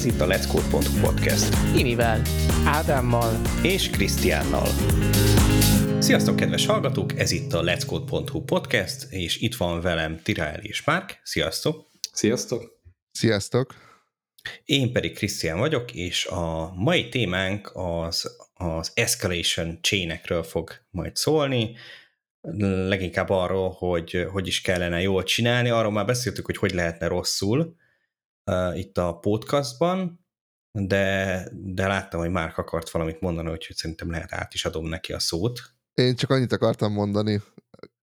Ez itt a Let's Code.hu podcast. Imivel, Ádámmal és Krisztiánnal. Sziasztok, kedves hallgatók! Ez itt a Let's Code.hu podcast, és itt van velem Tirael és Márk. Sziasztok! Sziasztok! Sziasztok! Én pedig Krisztián vagyok, és a mai témánk az, az escalation chainekről fog majd szólni, leginkább arról, hogy hogy is kellene jól csinálni, arról már beszéltük, hogy hogy lehetne rosszul uh, itt a podcastban, de, de láttam, hogy már akart valamit mondani, úgyhogy szerintem lehet át is adom neki a szót. Én csak annyit akartam mondani,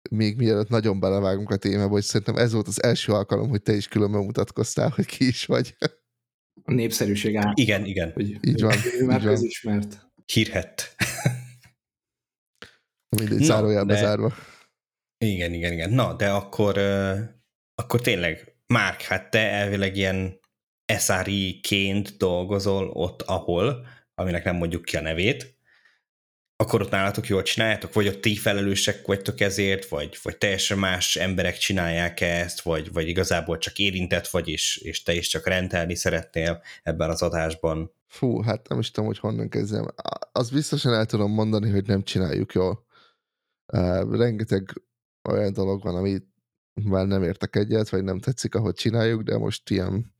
még mielőtt nagyon belevágunk a témába, hogy szerintem ez volt az első alkalom, hogy te is külön bemutatkoztál, hogy ki is vagy. A népszerűség áll. Igen, igen. Hogy, így van. Ő már közismert. Hírhet. Mindegy, zárójelbe de... zárva. Igen, igen, igen. Na, de akkor, akkor tényleg, Márk, hát te elvileg ilyen SRI-ként dolgozol ott, ahol, aminek nem mondjuk ki a nevét, akkor ott nálatok jól csináljátok, vagy ott ti felelősek vagytok ezért, vagy, vagy teljesen más emberek csinálják ezt, vagy, vagy igazából csak érintett vagy, és, és te is csak rendelni szeretnél ebben az adásban? Fú, hát nem is tudom, hogy honnan kezdjem. Az biztosan el tudom mondani, hogy nem csináljuk jól. Uh, rengeteg olyan dolog van, ami már nem értek egyet, vagy nem tetszik, ahogy csináljuk, de most ilyen,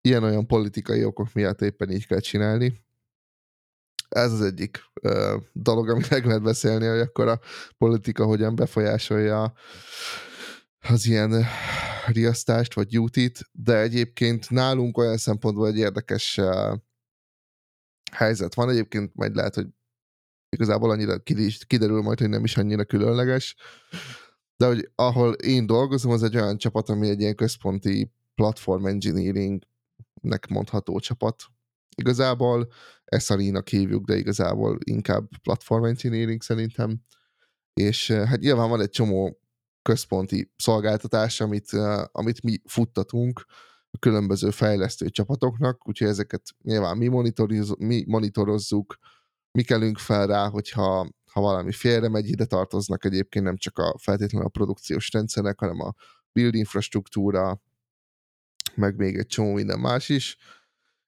ilyen-olyan politikai okok miatt éppen így kell csinálni. Ez az egyik uh, dolog, amit meg lehet beszélni, hogy akkor a politika hogyan befolyásolja az ilyen riasztást, vagy duty de egyébként nálunk olyan szempontból egy érdekes uh, helyzet van. Egyébként majd lehet, hogy igazából annyira kiderül majd, hogy nem is annyira különleges, de hogy ahol én dolgozom, az egy olyan csapat, ami egy ilyen központi platform engineeringnek mondható csapat. Igazából SRI-nak hívjuk, de igazából inkább platform engineering szerintem. És eh, hát nyilván van egy csomó központi szolgáltatás, amit, eh, amit mi futtatunk a különböző fejlesztő csapatoknak, úgyhogy ezeket nyilván mi, monitorozzuk, mi kellünk fel rá, hogyha ha valami félre megy, ide tartoznak egyébként nem csak a feltétlenül a produkciós rendszerek, hanem a build infrastruktúra, meg még egy csomó minden más is,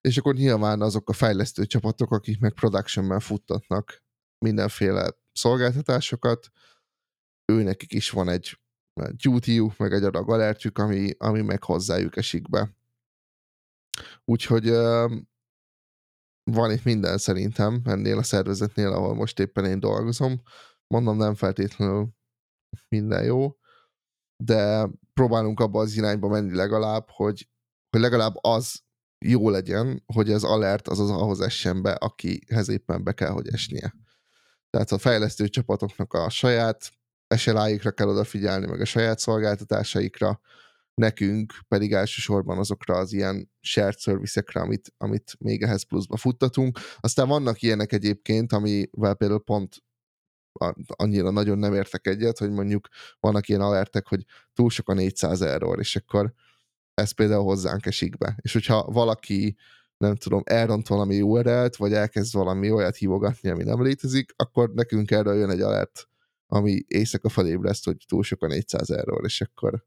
és akkor nyilván azok a fejlesztő csapatok, akik meg productionben futtatnak mindenféle szolgáltatásokat, őnekik is van egy duty meg egy adag alertjük, ami, ami meg hozzájuk esik be. Úgyhogy van itt minden szerintem ennél a szervezetnél, ahol most éppen én dolgozom. Mondom, nem feltétlenül minden jó, de próbálunk abba az irányba menni legalább, hogy, hogy legalább az jó legyen, hogy az alert az az ahhoz essen be, akihez éppen be kell, hogy esnie. Tehát a fejlesztő csapatoknak a saját SLA-ikra kell odafigyelni, meg a saját szolgáltatásaikra, nekünk pedig elsősorban azokra az ilyen shared service amit, amit még ehhez pluszba futtatunk. Aztán vannak ilyenek egyébként, amivel például pont annyira nagyon nem értek egyet, hogy mondjuk vannak ilyen alertek, hogy túl sok a 400 error, és akkor ez például hozzánk esik be. És hogyha valaki nem tudom, elront valami URL-t, vagy elkezd valami olyat hívogatni, ami nem létezik, akkor nekünk erről jön egy alert, ami éjszaka felébreszt, hogy túl sok a 400 error, és akkor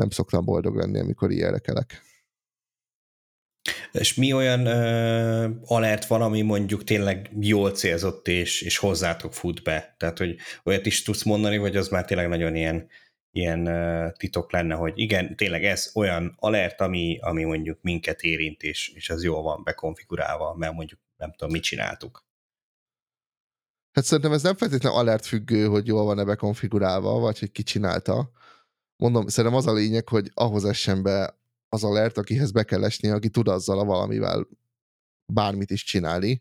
nem szoktam boldog lenni, amikor ilyenre kelek. És mi olyan uh, alert van, ami mondjuk tényleg jól célzott és, és hozzátok fut be? Tehát, hogy olyat is tudsz mondani, vagy az már tényleg nagyon ilyen, ilyen uh, titok lenne, hogy igen, tényleg ez olyan alert, ami, ami mondjuk minket érint, és, és az jól van bekonfigurálva, mert mondjuk nem tudom, mit csináltuk. Hát szerintem ez nem feltétlenül alert függő, hogy jól van-e bekonfigurálva, vagy hogy ki csinálta, mondom, szerintem az a lényeg, hogy ahhoz essen be az alert, akihez be kell esni, aki tud azzal a valamivel bármit is csinálni,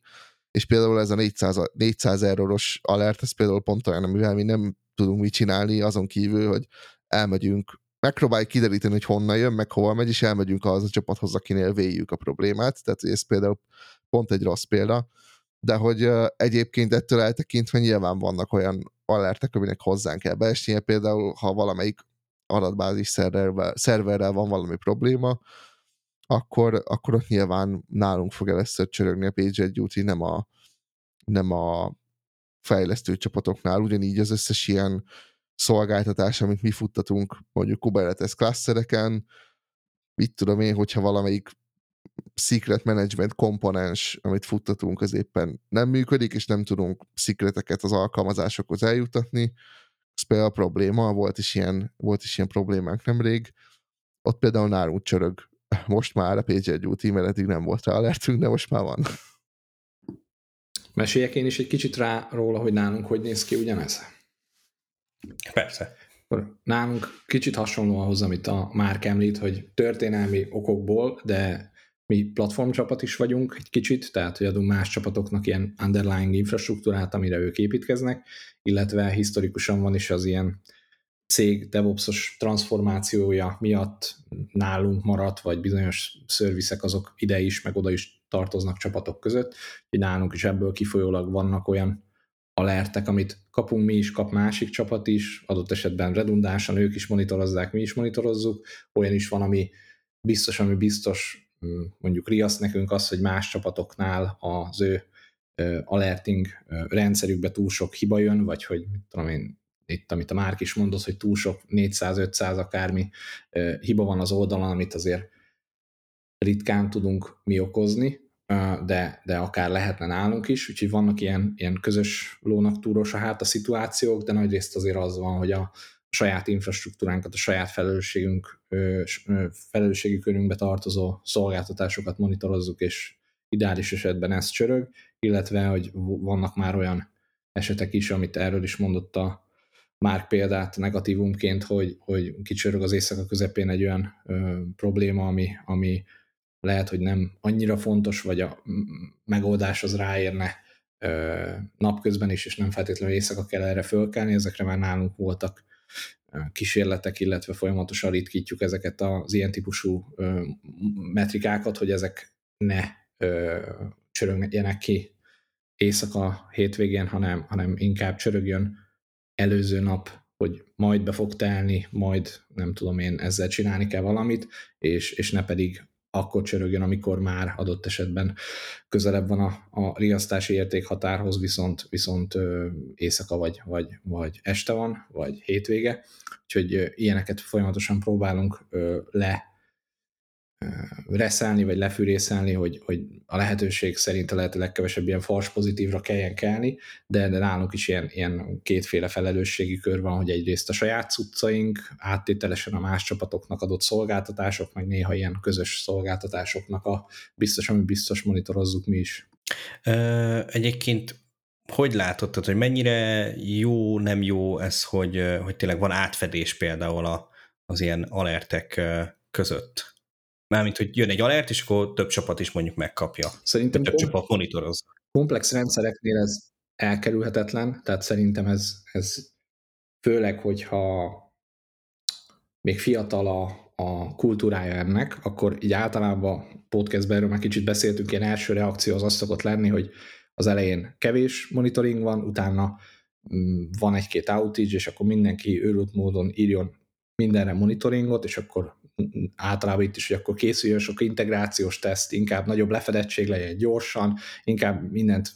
és például ez a 400, 400 erroros alert, ez például pont olyan, amivel mi nem tudunk mit csinálni, azon kívül, hogy elmegyünk, megpróbáljuk kideríteni, hogy honnan jön, meg hova megy, és elmegyünk az a csapathoz, akinél véljük a problémát, tehát ez például pont egy rossz példa, de hogy egyébként ettől eltekintve nyilván vannak olyan alertek, aminek hozzánk kell beesnie, például ha valamelyik adatbázis szerverrel, szerverrel van valami probléma, akkor, akkor ott nyilván nálunk fog először csörögni a page duty, nem a, nem a fejlesztő csapatoknál, ugyanígy az összes ilyen szolgáltatás, amit mi futtatunk mondjuk Kubernetes klasszereken, mit tudom én, hogyha valamelyik secret management komponens, amit futtatunk, az éppen nem működik, és nem tudunk secreteket az alkalmazásokhoz eljutatni. A probléma, volt is ilyen, volt is ilyen problémánk nemrég. Ott például nálunk csörög most már a Page Duty, mert eddig nem volt rá alertünk, de most már van. Meséljek én is egy kicsit rá róla, hogy nálunk hogy néz ki ugyanez? Persze. Nálunk kicsit hasonló ahhoz, amit a Márk említ, hogy történelmi okokból, de mi platformcsapat is vagyunk egy kicsit, tehát hogy adunk más csapatoknak ilyen underlying infrastruktúrát, amire ők építkeznek, illetve historikusan van is az ilyen cég DevOps-os transformációja miatt nálunk maradt, vagy bizonyos szervizek azok ide is, meg oda is tartoznak csapatok között, hogy nálunk is ebből kifolyólag vannak olyan alertek, amit kapunk mi is, kap másik csapat is, adott esetben redundánsan ők is monitorozzák, mi is monitorozzuk, olyan is van, ami biztos, ami biztos mondjuk riaszt nekünk az, hogy más csapatoknál az ő alerting rendszerükbe túl sok hiba jön, vagy hogy mit tudom én, itt, amit a Márk is mondott, hogy túl sok 400-500 akármi hiba van az oldalon, amit azért ritkán tudunk mi okozni, de, de akár lehetne nálunk is, úgyhogy vannak ilyen, ilyen közös lónak túros a hát a szituációk, de nagy részt azért az van, hogy a saját infrastruktúránkat, a saját felelősségünk, felelősségi körünkbe tartozó szolgáltatásokat monitorozzuk, és ideális esetben ez csörög, illetve, hogy vannak már olyan esetek is, amit erről is mondott a már példát negatívumként, hogy, hogy kicsörög az éjszaka közepén egy olyan ö, probléma, ami, ami lehet, hogy nem annyira fontos, vagy a megoldás az ráérne ö, napközben is, és nem feltétlenül éjszaka kell erre fölkelni, ezekre már nálunk voltak kísérletek, illetve folyamatosan ritkítjuk ezeket az ilyen típusú metrikákat, hogy ezek ne csörögjenek ki éjszaka hétvégén, hanem, hanem inkább csörögjön előző nap, hogy majd be fog telni, majd nem tudom én ezzel csinálni kell valamit, és, és ne pedig akkor csörögjön, amikor már adott esetben közelebb van a, a riasztási értékhatárhoz, viszont, viszont éjszaka vagy, vagy, vagy este van, vagy hétvége. Úgyhogy ilyeneket folyamatosan próbálunk le reszelni, vagy lefűrészelni, hogy, hogy a lehetőség szerint a lehető legkevesebb ilyen fals pozitívra kelljen kelni, de, de nálunk is ilyen, ilyen kétféle felelősségi kör van, hogy egyrészt a saját cuccaink, áttételesen a más csapatoknak adott szolgáltatások, meg néha ilyen közös szolgáltatásoknak a biztos, ami biztos monitorozzuk mi is. Ö, egyébként hogy látod, hogy mennyire jó, nem jó ez, hogy, hogy tényleg van átfedés például a, az ilyen alertek között? Mármint, hogy jön egy alert, és akkor több csapat is mondjuk megkapja. Szerintem több csapat monitoroz. Komplex rendszereknél ez elkerülhetetlen, tehát szerintem ez, ez főleg, hogyha még fiatal a, a kultúrája ennek, akkor így általában podcastben erről már kicsit beszéltünk, ilyen első reakció az az szokott lenni, hogy az elején kevés monitoring van, utána mm, van egy-két outage, és akkor mindenki őrült módon írjon mindenre monitoringot, és akkor általában itt is, hogy akkor készüljön sok integrációs teszt, inkább nagyobb lefedettség legyen gyorsan, inkább mindent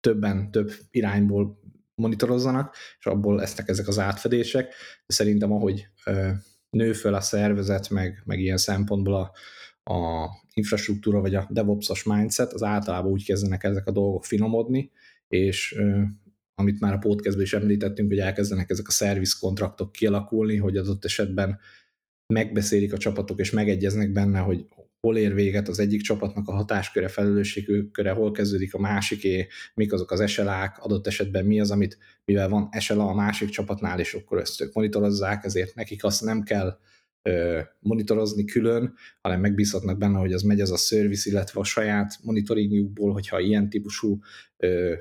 többen, több irányból monitorozzanak, és abból lesznek ezek az átfedések. De szerintem ahogy nő föl a szervezet, meg, meg ilyen szempontból a, a infrastruktúra, vagy a DevOps-os mindset, az általában úgy kezdenek ezek a dolgok finomodni, és amit már a podcastban is említettünk, hogy elkezdenek ezek a service kontraktok kialakulni, hogy adott esetben megbeszélik a csapatok, és megegyeznek benne, hogy hol ér véget az egyik csapatnak a hatásköre, felelősségköre, hol kezdődik a másiké, mik azok az SLA-k, adott esetben mi az, amit, mivel van SLA a másik csapatnál, és akkor ezt ők monitorozzák, ezért nekik azt nem kell ö, monitorozni külön, hanem megbízhatnak benne, hogy az megy ez a service, illetve a saját monitoringjukból, hogyha ilyen típusú ö,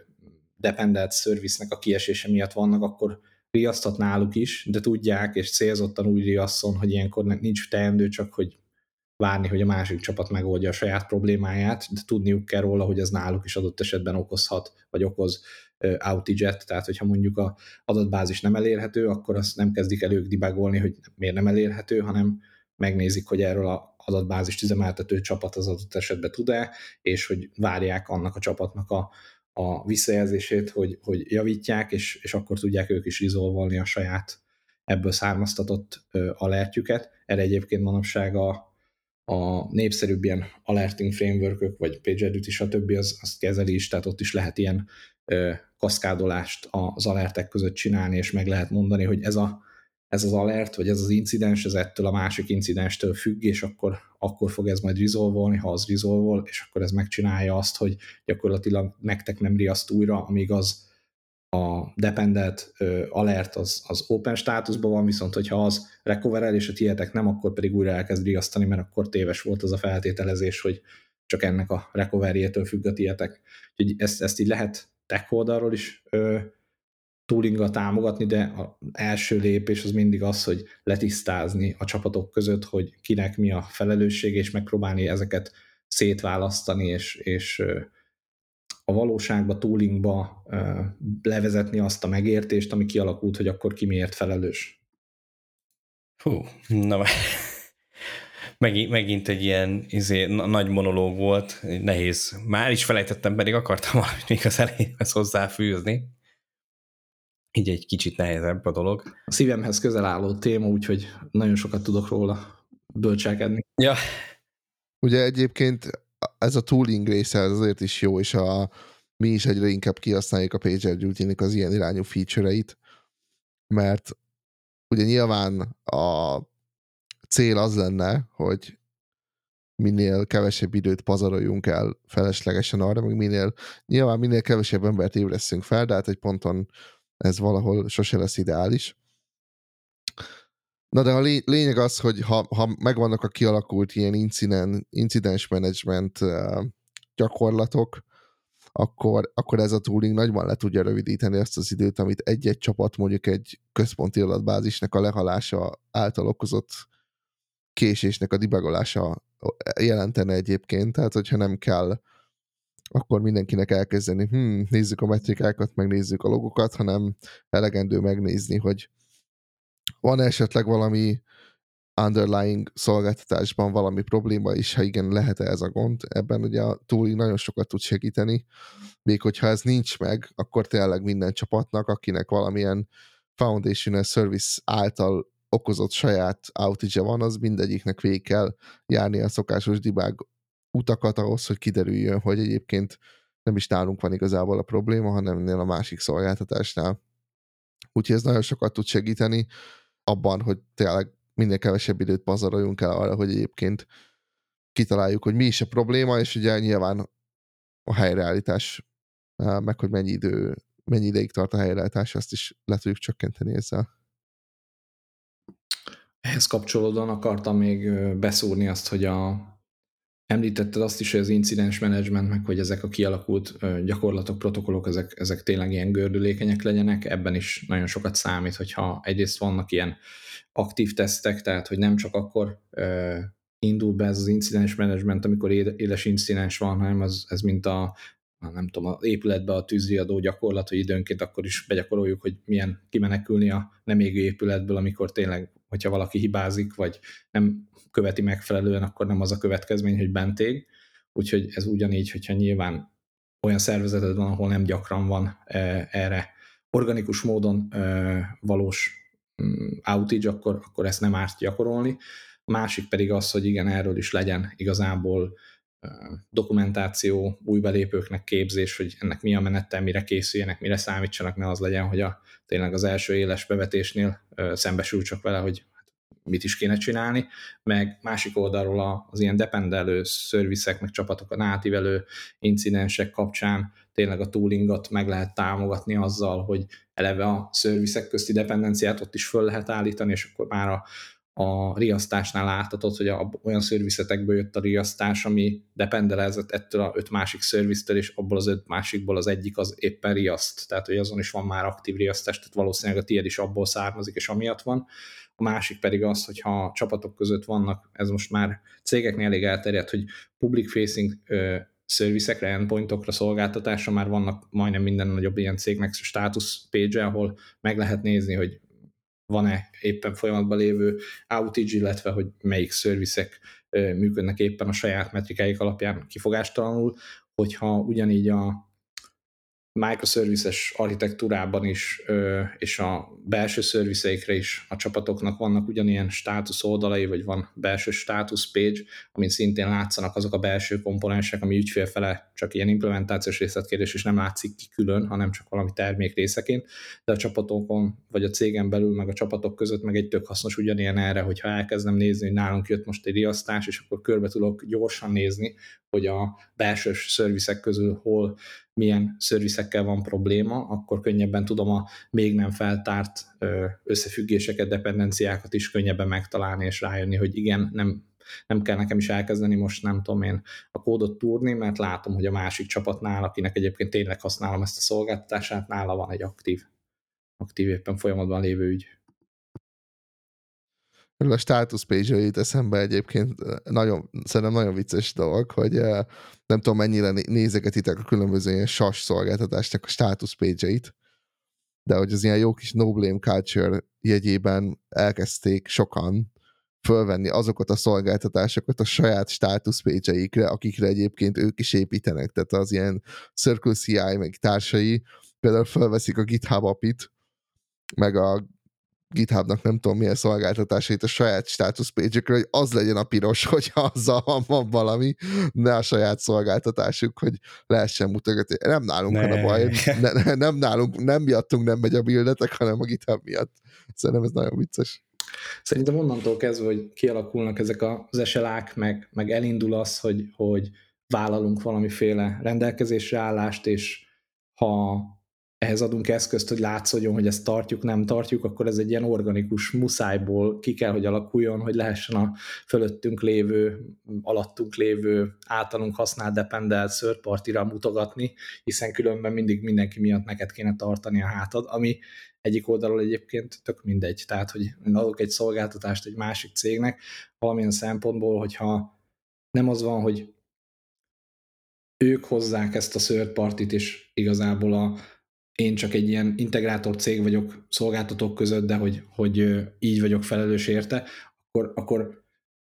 dependent service-nek a kiesése miatt vannak, akkor riasztat náluk is, de tudják, és célzottan úgy riasszon, hogy ilyenkor nincs teendő, csak hogy várni, hogy a másik csapat megoldja a saját problémáját, de tudniuk kell róla, hogy ez náluk is adott esetben okozhat, vagy okoz outage-et, tehát hogyha mondjuk a adatbázis nem elérhető, akkor azt nem kezdik el ők debugolni, hogy miért nem elérhető, hanem megnézik, hogy erről a adatbázist üzemeltető csapat az adott esetben tud-e, és hogy várják annak a csapatnak a a visszajelzését, hogy, hogy javítják, és, és akkor tudják ők is rizolvolni a saját ebből származtatott alertjüket. Erre egyébként manapság a, a népszerűbb ilyen alerting framework vagy PagerDuty, stb. Az, azt kezeli is, tehát ott is lehet ilyen ö, kaszkádolást az alertek között csinálni, és meg lehet mondani, hogy ez, a, ez az alert, vagy ez az incidens, ez ettől a másik incidenstől függ, és akkor, akkor fog ez majd resolvolni, ha az resolvol, és akkor ez megcsinálja azt, hogy gyakorlatilag nektek nem riaszt újra, amíg az a dependent alert az, az open státuszban van, viszont hogyha az recoverel, és a tietek nem, akkor pedig újra elkezd riasztani, mert akkor téves volt az a feltételezés, hogy csak ennek a recovery-től függ a tietek. Úgyhogy ezt, ezt így lehet tech oldalról is ö, toolinggal támogatni, de az első lépés az mindig az, hogy letisztázni a csapatok között, hogy kinek mi a felelősség, és megpróbálni ezeket szétválasztani, és, és a valóságba, toolingba levezetni azt a megértést, ami kialakult, hogy akkor ki miért felelős. Hú, na megint, megint egy ilyen izé, nagy monológ volt, nehéz. Már is felejtettem, pedig akartam valamit még az elejéhez hozzáfűzni. Így egy kicsit nehezebb a dolog. A szívemhez közel álló téma, úgyhogy nagyon sokat tudok róla bölcselkedni. Ja. Ugye egyébként ez a tooling része azért is jó, és a, mi is egyre inkább kihasználjuk a PagerDuty-nek az ilyen irányú feature-eit, mert ugye nyilván a cél az lenne, hogy minél kevesebb időt pazaroljunk el feleslegesen arra, meg minél, nyilván minél kevesebb embert ébreszünk fel, de hát egy ponton ez valahol sose lesz ideális. Na de a lényeg az, hogy ha, ha megvannak a kialakult ilyen incident, incidens management gyakorlatok, akkor, akkor ez a tooling nagyban le tudja rövidíteni azt az időt, amit egy-egy csapat mondjuk egy központi adatbázisnak a lehalása által okozott késésnek a dibagolása jelentene egyébként, tehát hogyha nem kell akkor mindenkinek elkezdeni, hm, nézzük a metrikákat, megnézzük a logokat, hanem elegendő megnézni, hogy van esetleg valami underlying szolgáltatásban valami probléma, és ha igen, lehet -e ez a gond, ebben ugye a tooling nagyon sokat tud segíteni, még hogyha ez nincs meg, akkor tényleg minden csapatnak, akinek valamilyen foundation service által okozott saját outage van, az mindegyiknek végig kell járni a szokásos debug utakat ahhoz, hogy kiderüljön, hogy egyébként nem is nálunk van igazából a probléma, hanem ennél a másik szolgáltatásnál. Úgyhogy ez nagyon sokat tud segíteni abban, hogy tényleg minél kevesebb időt pazaroljunk el arra, hogy egyébként kitaláljuk, hogy mi is a probléma, és ugye nyilván a helyreállítás, meg hogy mennyi idő, mennyi ideig tart a helyreállítás, azt is le tudjuk csökkenteni ezzel. Ehhez kapcsolódóan akartam még beszúrni azt, hogy a, említetted azt is, hogy az incidens management, meg hogy ezek a kialakult gyakorlatok, protokollok, ezek, ezek tényleg ilyen gördülékenyek legyenek, ebben is nagyon sokat számít, hogyha egyrészt vannak ilyen aktív tesztek, tehát hogy nem csak akkor uh, indul be ez az incidens management, amikor éles incidens van, hanem az, ez mint a nem tudom, az épületbe a tűzriadó gyakorlat, hogy időnként akkor is begyakoroljuk, hogy milyen kimenekülni a nem égő épületből, amikor tényleg, hogyha valaki hibázik, vagy nem követi megfelelően, akkor nem az a következmény, hogy bent ég. Úgyhogy ez ugyanígy, hogyha nyilván olyan szervezeted van, ahol nem gyakran van erre organikus módon valós Mm, outage, akkor, akkor ezt nem árt gyakorolni. A másik pedig az, hogy igen, erről is legyen igazából dokumentáció, új belépőknek képzés, hogy ennek mi a menete, mire készüljenek, mire számítsanak, ne az legyen, hogy a, tényleg az első éles bevetésnél szembesül csak vele, hogy hát mit is kéne csinálni, meg másik oldalról az ilyen dependelő szervizek, meg csapatokat átívelő incidensek kapcsán tényleg a toolingot meg lehet támogatni azzal, hogy eleve a szervizek közti dependenciát ott is föl lehet állítani, és akkor már a, a riasztásnál láthatod, hogy a, olyan szervizetekből jött a riasztás, ami dependelezett ettől a öt másik szerviztől, és abból az öt másikból az egyik az éppen riaszt. Tehát, hogy azon is van már aktív riasztás, tehát valószínűleg a tiéd is abból származik, és amiatt van. A másik pedig az, hogyha csapatok között vannak, ez most már cégeknél elég elterjedt, hogy public facing szervizekre, endpointokra, szolgáltatásra már vannak majdnem minden nagyobb ilyen cégnek status page ahol meg lehet nézni, hogy van-e éppen folyamatban lévő outage, illetve hogy melyik szervizek működnek éppen a saját metrikáik alapján kifogástalanul, hogyha ugyanígy a microservices architektúrában is, és a belső szervizeikre is a csapatoknak vannak ugyanilyen státusz oldalai, vagy van belső státusz page, amin szintén látszanak azok a belső komponensek, ami ügyfélfele csak ilyen implementációs részletkérdés, és nem látszik ki külön, hanem csak valami termék részeként, de a csapatokon, vagy a cégen belül, meg a csapatok között meg egy tök hasznos ugyanilyen erre, hogyha elkezdem nézni, hogy nálunk jött most egy riasztás, és akkor körbe tudok gyorsan nézni, hogy a belső szervizek közül hol milyen szervizekkel van probléma, akkor könnyebben tudom a még nem feltárt összefüggéseket, dependenciákat is könnyebben megtalálni, és rájönni, hogy igen, nem, nem kell nekem is elkezdeni most nem tudom én a kódot túrni, mert látom, hogy a másik csapatnál, akinek egyébként tényleg használom ezt a szolgáltatását, nála van egy aktív, aktív éppen folyamatban lévő ügy a status page jut eszembe egyébként nagyon, szerintem nagyon vicces dolog, hogy nem tudom mennyire nézegetitek a különböző ilyen sas szolgáltatásnak a status page-eit, de hogy az ilyen jó kis no blame culture jegyében elkezdték sokan fölvenni azokat a szolgáltatásokat a saját page akikre egyébként ők is építenek, tehát az ilyen Circle CI meg társai például fölveszik a GitHub apit, meg a GitHubnak nem tudom milyen szolgáltatásait a saját status page hogy az legyen a piros, hogy azzal van valami, ne a saját szolgáltatásuk, hogy lehessen mutogatni. Nem nálunk ne. van a baj, ne, nem nálunk, nem miattunk nem megy a bildetek, hanem a GitHub miatt. Szerintem ez nagyon vicces. Szerintem onnantól kezdve, hogy kialakulnak ezek az SLA-k, meg, meg elindul az, hogy, hogy vállalunk valamiféle rendelkezésre állást, és ha ehhez adunk eszközt, hogy látszódjon, hogy ezt tartjuk, nem tartjuk, akkor ez egy ilyen organikus muszájból ki kell, hogy alakuljon, hogy lehessen a fölöttünk lévő, alattunk lévő, általunk használt dependelt third mutogatni, hiszen különben mindig mindenki miatt neked kéne tartani a hátad, ami egyik oldalról egyébként tök mindegy. Tehát, hogy adok egy szolgáltatást egy másik cégnek, valamilyen szempontból, hogyha nem az van, hogy ők hozzák ezt a third partit, és igazából a, én csak egy ilyen integrátor cég vagyok szolgáltatók között, de hogy, hogy így vagyok felelős érte, akkor, akkor,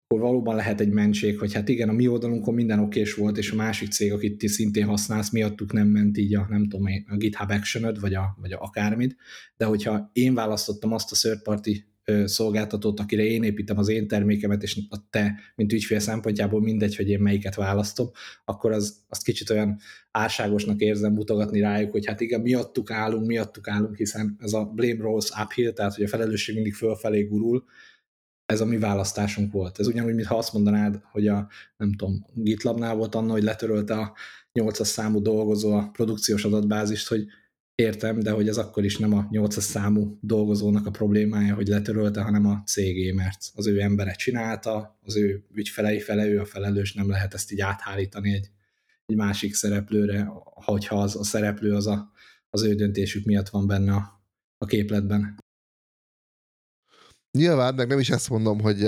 akkor valóban lehet egy mentség, hogy hát igen, a mi oldalunkon minden okés volt, és a másik cég, akit ti szintén használsz, miattuk nem ment így a, nem tudom, a GitHub action vagy a, vagy a akármit, de hogyha én választottam azt a third party szolgáltatót, akire én építem az én termékemet, és a te, mint ügyfél szempontjából mindegy, hogy én melyiket választom, akkor az, azt kicsit olyan álságosnak érzem mutogatni rájuk, hogy hát igen, miattuk állunk, miattuk állunk, hiszen ez a blame rolls uphill, tehát hogy a felelősség mindig fölfelé gurul, ez a mi választásunk volt. Ez ugyanúgy, mintha azt mondanád, hogy a, nem tudom, GitLabnál volt anna, hogy letörölte a 800 számú dolgozó a produkciós adatbázist, hogy Értem, de hogy ez akkor is nem a 800 számú dolgozónak a problémája, hogy letörölte, hanem a cégé, mert az ő embere csinálta, az ő ügyfelei fele, ő a felelős, nem lehet ezt így áthárítani egy, egy másik szereplőre, hogyha az a szereplő az a, az ő döntésük miatt van benne a, a képletben. Nyilván, meg nem is ezt mondom, hogy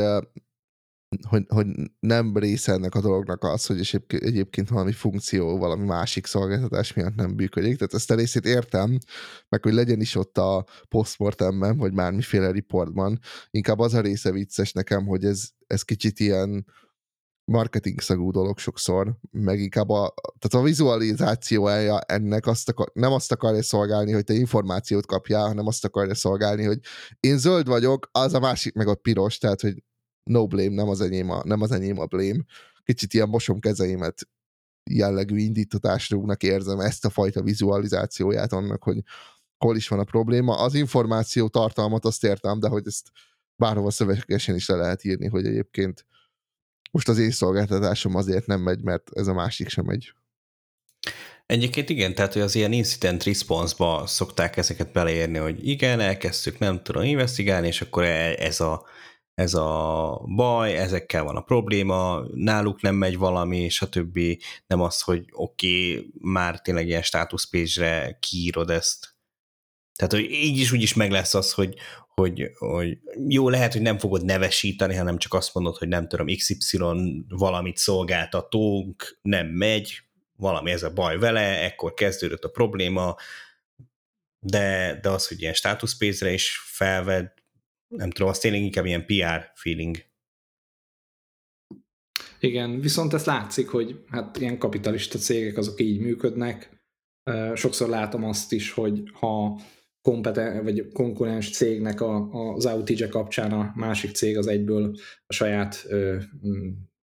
hogy, hogy nem része ennek a dolognak az, hogy egyébként valami funkció, valami másik szolgáltatás miatt nem működik. Tehát ezt a részét értem, meg hogy legyen is ott a postmortemben, vagy mármiféle riportban. Inkább az a része vicces nekem, hogy ez, ez kicsit ilyen marketing szagú dolog sokszor, meg inkább a, tehát a vizualizációja ennek azt akar, nem azt akarja szolgálni, hogy te információt kapjál, hanem azt akarja szolgálni, hogy én zöld vagyok, az a másik meg a piros, tehát hogy no blame, nem az enyém a, nem az enyém a blame. Kicsit ilyen mosom kezeimet jellegű indítatásúnak érzem ezt a fajta vizualizációját annak, hogy hol is van a probléma. Az információ tartalmat azt értem, de hogy ezt bárhova szövegesen is le lehet írni, hogy egyébként most az én szolgáltatásom azért nem megy, mert ez a másik sem megy. Egyébként igen, tehát hogy az ilyen incident response-ba szokták ezeket beleérni, hogy igen, elkezdtük, nem tudom investigálni, és akkor e- ez a ez a baj, ezekkel van a probléma, náluk nem megy valami, stb. Nem az, hogy oké, okay, már tényleg ilyen status page-re kiírod ezt. Tehát, hogy így is úgy is meg lesz az, hogy, hogy, hogy jó, lehet, hogy nem fogod nevesíteni, hanem csak azt mondod, hogy nem tudom, XY valamit szolgáltatónk, nem megy, valami ez a baj vele, ekkor kezdődött a probléma, de, de az, hogy ilyen status page-re is felved, nem tudom, az tényleg inkább ilyen PR feeling. Igen, viszont ez látszik, hogy hát ilyen kapitalista cégek azok így működnek, sokszor látom azt is, hogy ha kompeten, vagy konkurens cégnek a, az outage kapcsán a másik cég az egyből a saját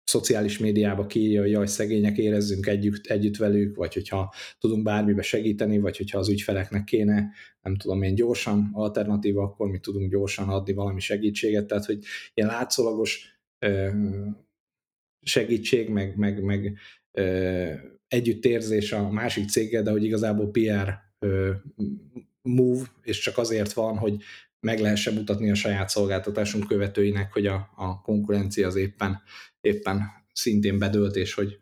szociális médiába kiírja, hogy jaj, szegények, érezzünk együtt, együtt velük, vagy hogyha tudunk bármibe segíteni, vagy hogyha az ügyfeleknek kéne, nem tudom én, gyorsan alternatíva, akkor mi tudunk gyorsan adni valami segítséget, tehát hogy ilyen látszólagos ö, segítség, meg, meg, meg ö, együttérzés a másik céggel, de hogy igazából PR ö, move, és csak azért van, hogy meg lehessen mutatni a saját szolgáltatásunk követőinek, hogy a, a konkurencia az éppen, éppen szintén bedőlt, és hogy,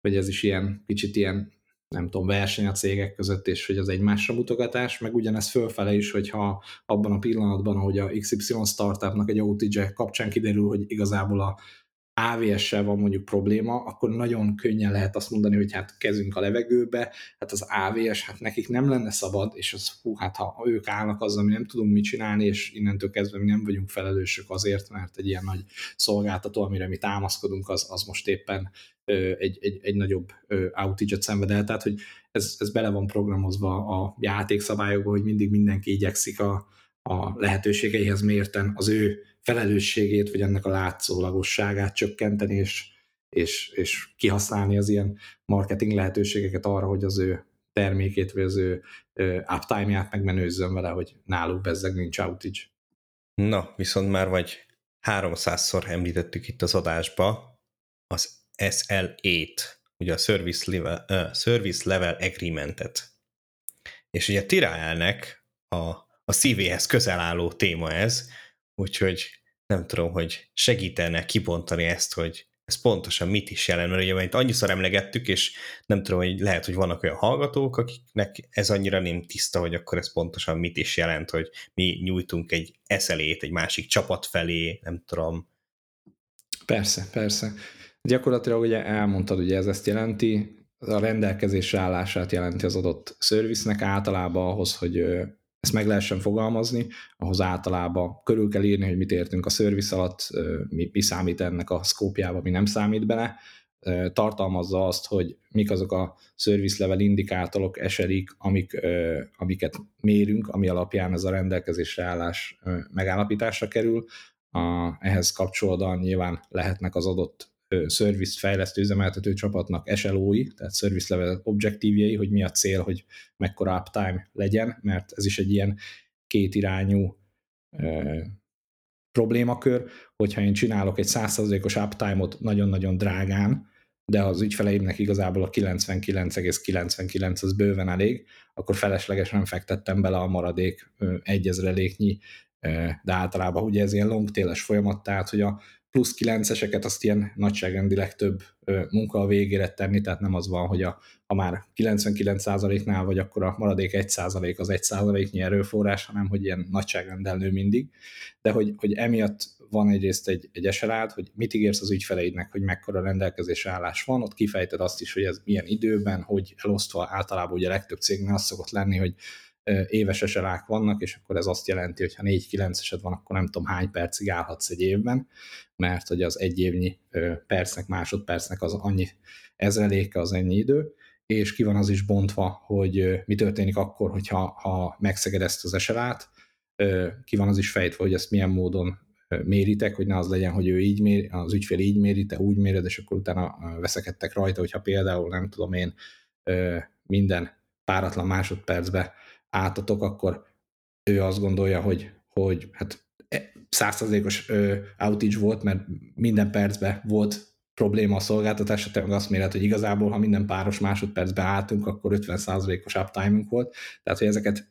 hogy ez is ilyen kicsit ilyen nem tudom, verseny a cégek között, és hogy az egymásra mutogatás, meg ugyanez fölfele is, hogyha abban a pillanatban, ahogy a XY startupnak egy OTJ kapcsán kiderül, hogy igazából a AVS-sel van mondjuk probléma, akkor nagyon könnyen lehet azt mondani, hogy hát kezünk a levegőbe, hát az AVS, hát nekik nem lenne szabad, és az, hú, hát ha ők állnak azzal, mi nem tudunk mit csinálni, és innentől kezdve mi nem vagyunk felelősök azért, mert egy ilyen nagy szolgáltató, amire mi támaszkodunk, az, az most éppen egy, egy, egy nagyobb outage-et szenved el, tehát hogy ez, ez bele van programozva a játékszabályokba, hogy mindig mindenki igyekszik a, a lehetőségeihez mérten az ő felelősségét, vagy ennek a látszólagosságát csökkenteni, és, és, és kihasználni az ilyen marketing lehetőségeket arra, hogy az ő termékét, vagy az ő uptime-ját megmenőzzön vele, hogy náluk bezzeg nincs outage. Na, viszont már vagy 300-szor említettük itt az adásba az SL8, ugye a Service Level, uh, Service Level Agreement-et. És ugye Tiraelnek a, a szívéhez közel álló téma ez, úgyhogy nem tudom, hogy segítene kibontani ezt, hogy ez pontosan mit is jelent, mert ugye mert annyiszor emlegettük, és nem tudom, hogy lehet, hogy vannak olyan hallgatók, akiknek ez annyira nem tiszta, hogy akkor ez pontosan mit is jelent, hogy mi nyújtunk egy eszelét egy másik csapat felé, nem tudom. Persze, persze. Gyakorlatilag ugye elmondtad, ugye ez ezt jelenti, a rendelkezésre állását jelenti az adott szerviznek általában ahhoz, hogy ezt meg lehessen fogalmazni, ahhoz általában körül kell írni, hogy mit értünk a szerviz alatt, mi, mi számít ennek a szkópjába, mi nem számít bele, tartalmazza azt, hogy mik azok a service level indikátorok, eserik, amik, amiket mérünk, ami alapján ez a rendelkezésre állás megállapításra kerül. A, ehhez kapcsolódóan nyilván lehetnek az adott service fejlesztő üzemeltető csapatnak SLO-i, tehát service level objektívjei, hogy mi a cél, hogy mekkora uptime legyen, mert ez is egy ilyen kétirányú e, problémakör, hogyha én csinálok egy 100%-os uptime-ot nagyon-nagyon drágán, de az ügyfeleimnek igazából a 99,99 az bőven elég, akkor feleslegesen fektettem bele a maradék egyezreléknyi, de általában ugye ez ilyen longtéles folyamat, tehát hogy a plusz 9-eseket azt ilyen nagyságrendileg több munka a végére tenni, tehát nem az van, hogy a, ha már 99%-nál vagy, akkor a maradék 1% az 1%-nyi erőforrás, hanem hogy ilyen nagyságrendel nő mindig, de hogy, hogy emiatt van egyrészt egy, egy eselád, hogy mit ígérsz az ügyfeleidnek, hogy mekkora rendelkezésre állás van, ott kifejted azt is, hogy ez milyen időben, hogy elosztva általában ugye a legtöbb cégnél az szokott lenni, hogy éves eselák vannak, és akkor ez azt jelenti, hogy ha 4-9 eset van, akkor nem tudom hány percig állhatsz egy évben, mert hogy az egy évnyi percnek, másodpercnek az annyi ezreléke az ennyi idő, és ki van az is bontva, hogy mi történik akkor, hogyha ha megszeged ezt az eselát, ki van az is fejtve, hogy ezt milyen módon méritek, hogy ne az legyen, hogy ő így méri, az ügyfél így méri, te úgy méred, és akkor utána veszekedtek rajta, hogyha például nem tudom én minden páratlan másodpercbe átatok, akkor ő azt gondolja, hogy, hogy hát százszerzékos outage volt, mert minden percben volt probléma a szolgáltatásra, te meg azt méred, hogy igazából, ha minden páros másodpercben álltunk, akkor 50%-os uptime volt, tehát hogy ezeket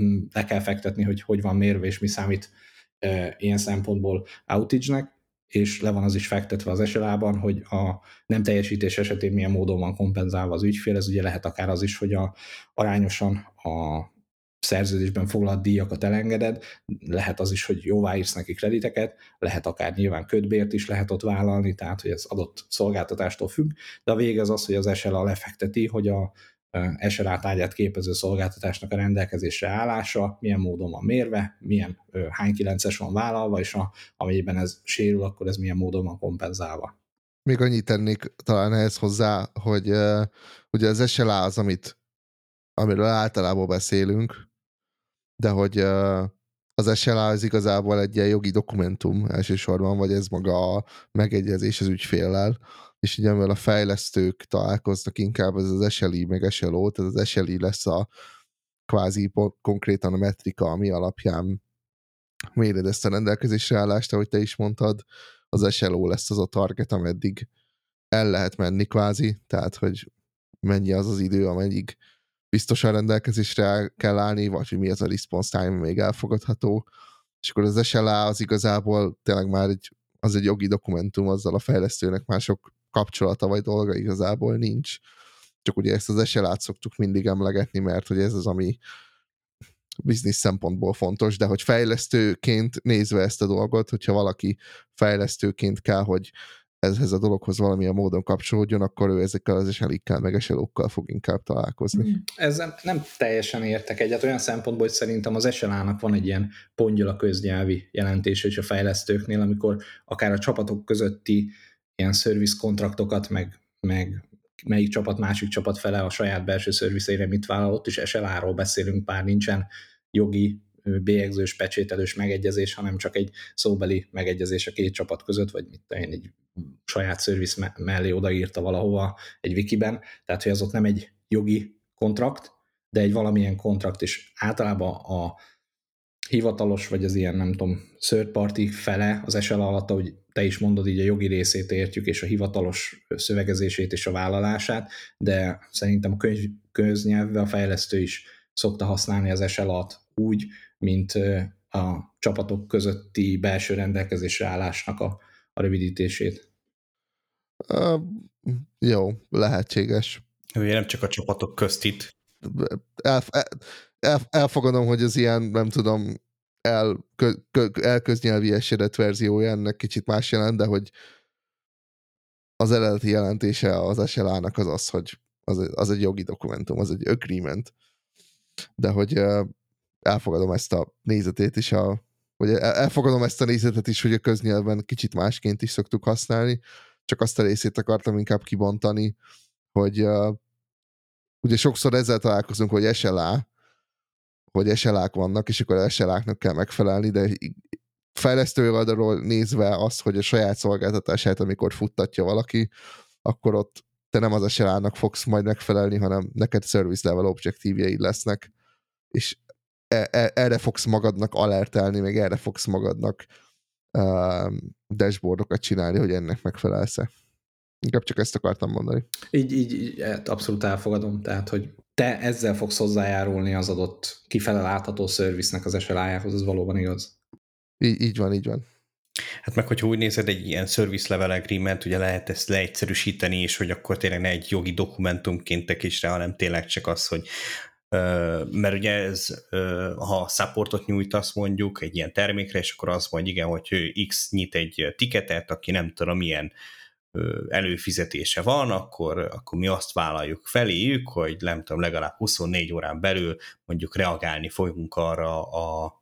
mm, le kell fektetni, hogy hogy van mérve, és mi számít e, ilyen szempontból outage-nek, és le van az is fektetve az eselában, hogy a nem teljesítés esetén milyen módon van kompenzálva az ügyfél, ez ugye lehet akár az is, hogy a, arányosan a szerződésben foglalt díjakat elengeded, lehet az is, hogy jóváírsz neki krediteket, lehet akár nyilván ködbért is lehet ott vállalni, tehát hogy ez adott szolgáltatástól függ, de a vége az az, hogy az SLA lefekteti, hogy a SLA tárgyát képező szolgáltatásnak a rendelkezésre állása, milyen módon van mérve, milyen hány kilences van vállalva, és a, amelyben ez sérül, akkor ez milyen módon van kompenzálva. Még annyit tennék talán ehhez hozzá, hogy uh, ugye az SLA az, amit amiről általában beszélünk, de hogy az SLA az igazából egy ilyen jogi dokumentum elsősorban, vagy ez maga a megegyezés az ügyféllel, és ugye amivel a fejlesztők találkoznak inkább, ez az SLI meg SLO, tehát az SLI lesz a kvázi konkrétan a metrika, ami alapján méred ezt a rendelkezésre állást, ahogy te is mondtad, az SLO lesz az a target, ameddig el lehet menni kvázi, tehát hogy mennyi az az idő, ameddig biztosan rendelkezésre kell állni, vagy hogy mi az a response time, még elfogadható. És akkor az SLA az igazából tényleg már egy, az egy jogi dokumentum, azzal a fejlesztőnek mások kapcsolata vagy dolga igazából nincs. Csak ugye ezt az SLA-t szoktuk mindig emlegetni, mert hogy ez az, ami biznisz szempontból fontos, de hogy fejlesztőként nézve ezt a dolgot, hogyha valaki fejlesztőként kell, hogy ezhez a dologhoz valamilyen módon kapcsolódjon, akkor ő ezekkel az eselikkel, meg eselókkal fog inkább találkozni. Hmm. Ezzel nem teljesen értek egyet, olyan szempontból, hogy szerintem az eselának van egy ilyen a köznyelvi jelentés, és a fejlesztőknél, amikor akár a csapatok közötti ilyen service kontraktokat, meg, meg melyik csapat másik csapat fele a saját belső szervizeire mit vállal, ott is SLA-ról beszélünk, pár nincsen jogi bélyegzős, pecsételős megegyezés, hanem csak egy szóbeli megegyezés a két csapat között, vagy mit én egy saját szerviz mellé odaírta valahova egy wikiben, tehát hogy az ott nem egy jogi kontrakt, de egy valamilyen kontrakt, és általában a hivatalos, vagy az ilyen, nem tudom, third party fele az SL alatt, hogy te is mondod, így a jogi részét értjük, és a hivatalos szövegezését és a vállalását, de szerintem a könyv, köznyelvbe a fejlesztő is szokta használni az SL alatt úgy, mint a csapatok közötti belső rendelkezésre állásnak a, a rövidítését. Uh, jó, lehetséges. Ugye nem csak a csapatok közt itt. El, el, elfogadom, hogy az ilyen, nem tudom, el, kö, kö, elköznyelvi esedett verziója ennek kicsit más jelent, de hogy az eredeti jelentése az SLA-nak az az, hogy az, az egy jogi dokumentum, az egy agreement. De hogy elfogadom ezt a nézetét is, a, vagy elfogadom ezt a nézetet is, hogy a köznyelven kicsit másként is szoktuk használni, csak azt a részét akartam inkább kibontani, hogy ugye sokszor ezzel találkozunk, hogy SLA, hogy SLA-k vannak, és akkor SLA-knak kell megfelelni, de fejlesztő oldalról nézve azt, hogy a saját szolgáltatását, amikor futtatja valaki, akkor ott te nem az SLA-nak fogsz majd megfelelni, hanem neked service level objektívjeid lesznek, és e, e, erre fogsz magadnak alertelni, meg erre fogsz magadnak uh, dashboardokat csinálni, hogy ennek megfelelsz-e. Inkább csak ezt akartam mondani. Így, így, így hát abszolút elfogadom, tehát, hogy te ezzel fogsz hozzájárulni az adott kifele látható szerviznek az SLA-jához, ez valóban igaz. Így, így van, így van. Hát meg, hogyha úgy nézed, egy ilyen service level agreement, ugye lehet ezt leegyszerűsíteni, és hogy akkor tényleg ne egy jogi dokumentumként tekíts rá, hanem tényleg csak az, hogy mert ugye ez, ha supportot nyújtasz mondjuk egy ilyen termékre, és akkor az mondja, igen, hogy X nyit egy tiketet, aki nem tudom milyen előfizetése van, akkor, akkor mi azt vállaljuk feléjük, hogy nem tudom, legalább 24 órán belül mondjuk reagálni fogunk arra a,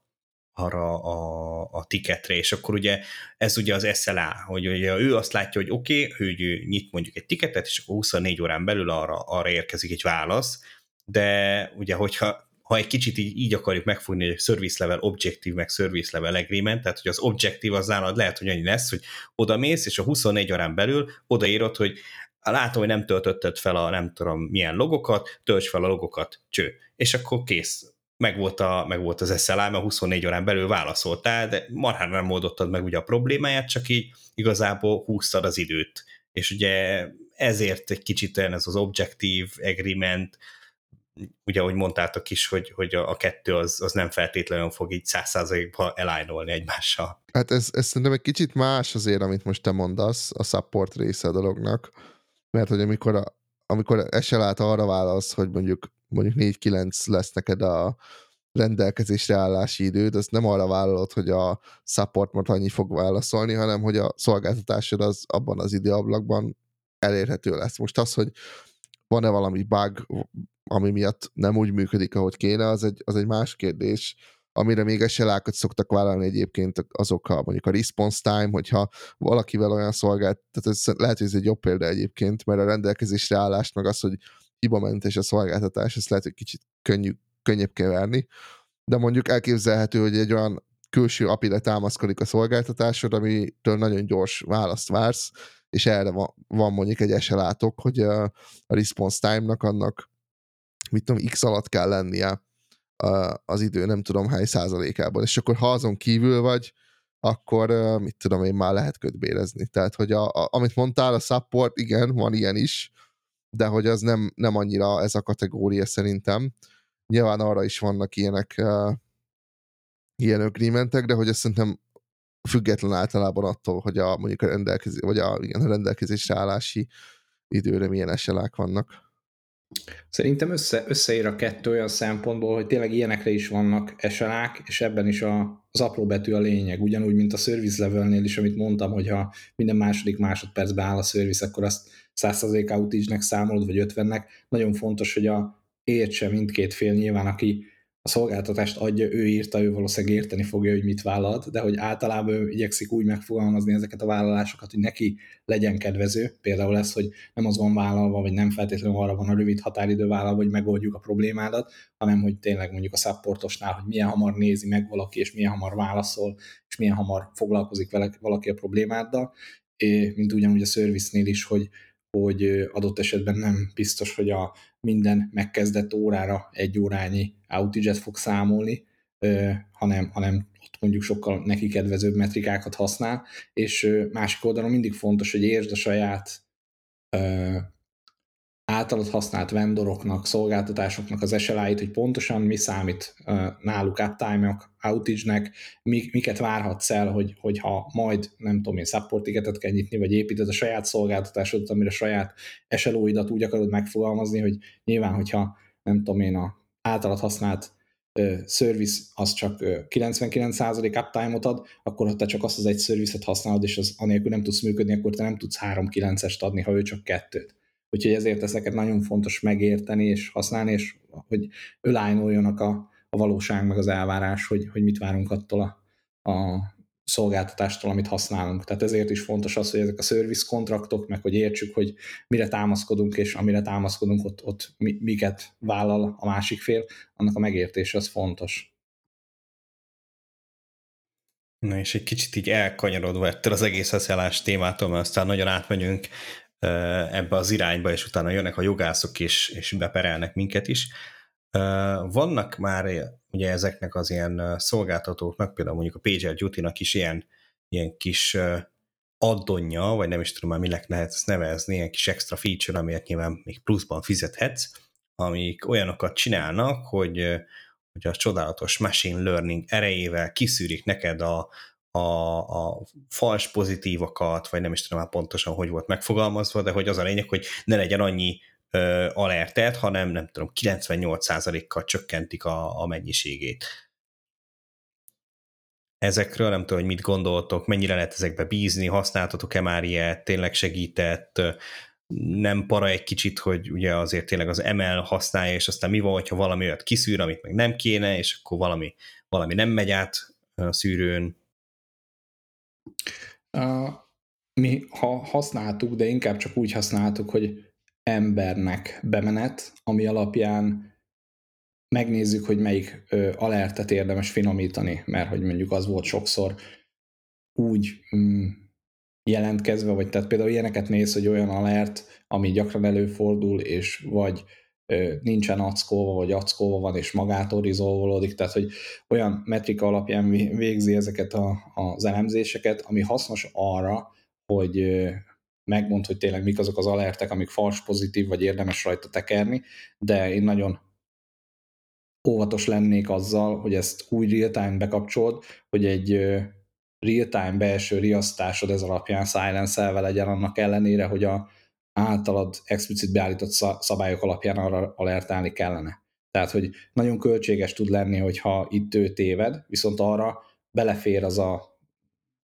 arra a, a tiketre, és akkor ugye ez ugye az SLA, hogy ugye ő azt látja, hogy oké, okay, hogy ő nyit mondjuk egy tiketet, és akkor 24 órán belül arra, arra érkezik egy válasz, de ugye, hogyha ha egy kicsit így, így akarjuk megfogni, hogy service level objective, meg service level agreement, tehát hogy az objective az nálad lehet, hogy annyi lesz, hogy oda mész, és a 24 órán belül odaírod, hogy látom, hogy nem töltötted fel a nem tudom milyen logokat, tölts fel a logokat, cső. És akkor kész. Meg volt, a, meg volt az SLA, mert 24 órán belül válaszoltál, de marhán nem oldottad meg ugye a problémáját, csak így igazából húztad az időt. És ugye ezért egy kicsit olyan ez az objective agreement, ugye, ahogy mondtátok is, hogy, hogy a, a kettő az, az nem feltétlenül fog így száz százalékban elájnolni egymással. Hát ez, ez szerintem egy kicsit más azért, amit most te mondasz, a support része a dolognak, mert hogy amikor, a, amikor SLA-t arra válasz, hogy mondjuk mondjuk 4-9 lesz neked a rendelkezésre állási időd, azt nem arra vállalod, hogy a support most annyi fog válaszolni, hanem hogy a szolgáltatásod az abban az időablakban elérhető lesz. Most az, hogy van-e valami bug, ami miatt nem úgy működik, ahogy kéne, az egy, az egy más kérdés, amire még eselákat szoktak vállalni egyébként azok a, mondjuk a response time, hogyha valakivel olyan szolgált, tehát ez lehet, hogy ez egy jobb példa egyébként, mert a rendelkezésre állást meg az, hogy hibamentes a szolgáltatás, ezt lehet, hogy kicsit könnyű, könnyebb keverni, de mondjuk elképzelhető, hogy egy olyan külső API-re támaszkodik a szolgáltatásod, amitől nagyon gyors választ vársz, és erre van, van mondjuk egy eselátok, hogy a response time-nak annak, mit tudom, x alatt kell lennie az idő nem tudom hány százalékában, és akkor ha azon kívül vagy, akkor mit tudom én, már lehet ködbérezni. Tehát, hogy a, a, amit mondtál, a support, igen, van ilyen is, de hogy az nem, nem annyira ez a kategória szerintem. Nyilván arra is vannak ilyenek, uh, ilyen agreementek, de hogy ezt szerintem független általában attól, hogy a mondjuk a rendelkezés, vagy a, igen, a rendelkezésre állási időre milyen eselák vannak. Szerintem össze, összeér a kettő olyan szempontból, hogy tényleg ilyenekre is vannak eselák, és ebben is a, az apró betű a lényeg, ugyanúgy, mint a service levelnél is, amit mondtam, hogy ha minden második másodpercben áll a service, akkor azt 100% outage-nek számolod, vagy 50-nek. Nagyon fontos, hogy a értse mindkét fél nyilván, aki a szolgáltatást adja, ő írta, ő valószínűleg érteni fogja, hogy mit vállalt, de hogy általában ő igyekszik úgy megfogalmazni ezeket a vállalásokat, hogy neki legyen kedvező. Például ez, hogy nem az van vállalva, vagy nem feltétlenül arra van a rövid határidő vállalva, hogy megoldjuk a problémádat, hanem hogy tényleg mondjuk a supportosnál, hogy milyen hamar nézi meg valaki, és milyen hamar válaszol, és milyen hamar foglalkozik vele valaki a problémáddal, mint ugyanúgy a service-nél is, hogy hogy adott esetben nem biztos, hogy a minden megkezdett órára egy órányi outage fog számolni, hanem, hanem ott mondjuk sokkal neki kedvezőbb metrikákat használ, és másik oldalon mindig fontos, hogy értsd a saját általad használt vendoroknak, szolgáltatásoknak az SLA-it, hogy pontosan mi számít náluk uptime-ok, outage-nek, miket várhatsz el, hogy, hogyha majd, nem tudom én, support kell nyitni, vagy építed a saját szolgáltatásodat, amire a saját SLO-idat úgy akarod megfogalmazni, hogy nyilván, hogyha nem tudom én, a általad használt service az csak 99% uptime-ot ad, akkor ha te csak azt az egy service-et használod, és az anélkül nem tudsz működni, akkor te nem tudsz 3-9-est adni, ha ő csak kettőt. Úgyhogy ezért ezeket nagyon fontos megérteni és használni, és hogy ölájnoljanak a, a valóság meg az elvárás, hogy, hogy mit várunk attól a, a szolgáltatástól, amit használunk. Tehát ezért is fontos az, hogy ezek a service kontraktok, meg hogy értsük, hogy mire támaszkodunk, és amire támaszkodunk, ott, ott miket vállal a másik fél, annak a megértése az fontos. Na és egy kicsit így elkanyarodva ettől az egész használás témától, mert aztán nagyon átmegyünk ebbe az irányba, és utána jönnek a jogászok is, és beperelnek minket is. Vannak már ugye ezeknek az ilyen szolgáltatóknak, például mondjuk a Pager Duty-nak is ilyen, ilyen kis addonja, vagy nem is tudom már minek lehet ezt nevezni, ilyen kis extra feature, amiért nyilván még pluszban fizethetsz, amik olyanokat csinálnak, hogy, hogy a csodálatos machine learning erejével kiszűrik neked a, a, a fals pozitívokat, vagy nem is tudom már pontosan, hogy volt megfogalmazva, de hogy az a lényeg, hogy ne legyen annyi alertet, hanem nem tudom, 98%-kal csökkentik a, a mennyiségét. Ezekről nem tudom, hogy mit gondoltok, mennyire lehet ezekbe bízni, használtatok-e már ilyet, tényleg segített, nem para egy kicsit, hogy ugye azért tényleg az ML használja, és aztán mi van, hogyha valami olyat kiszűr, amit meg nem kéne, és akkor valami, valami nem megy át a szűrőn, mi ha használtuk, de inkább csak úgy használtuk, hogy embernek bemenet, ami alapján megnézzük, hogy melyik ö, alertet érdemes finomítani, mert hogy mondjuk az volt sokszor úgy mm, jelentkezve, vagy tehát például ilyeneket néz, hogy olyan alert, ami gyakran előfordul, és vagy nincsen ackolva, vagy ackolva van, és magától rizolvolódik, tehát hogy olyan metrika alapján végzi ezeket a, az elemzéseket, ami hasznos arra, hogy megmond, hogy tényleg mik azok az alertek, amik fals pozitív, vagy érdemes rajta tekerni, de én nagyon óvatos lennék azzal, hogy ezt úgy real-time bekapcsolod, hogy egy real-time belső riasztásod ez alapján silence legyen annak ellenére, hogy a, általad explicit beállított szabályok alapján arra alertálni kellene. Tehát, hogy nagyon költséges tud lenni, hogyha itt ő téved, viszont arra belefér az a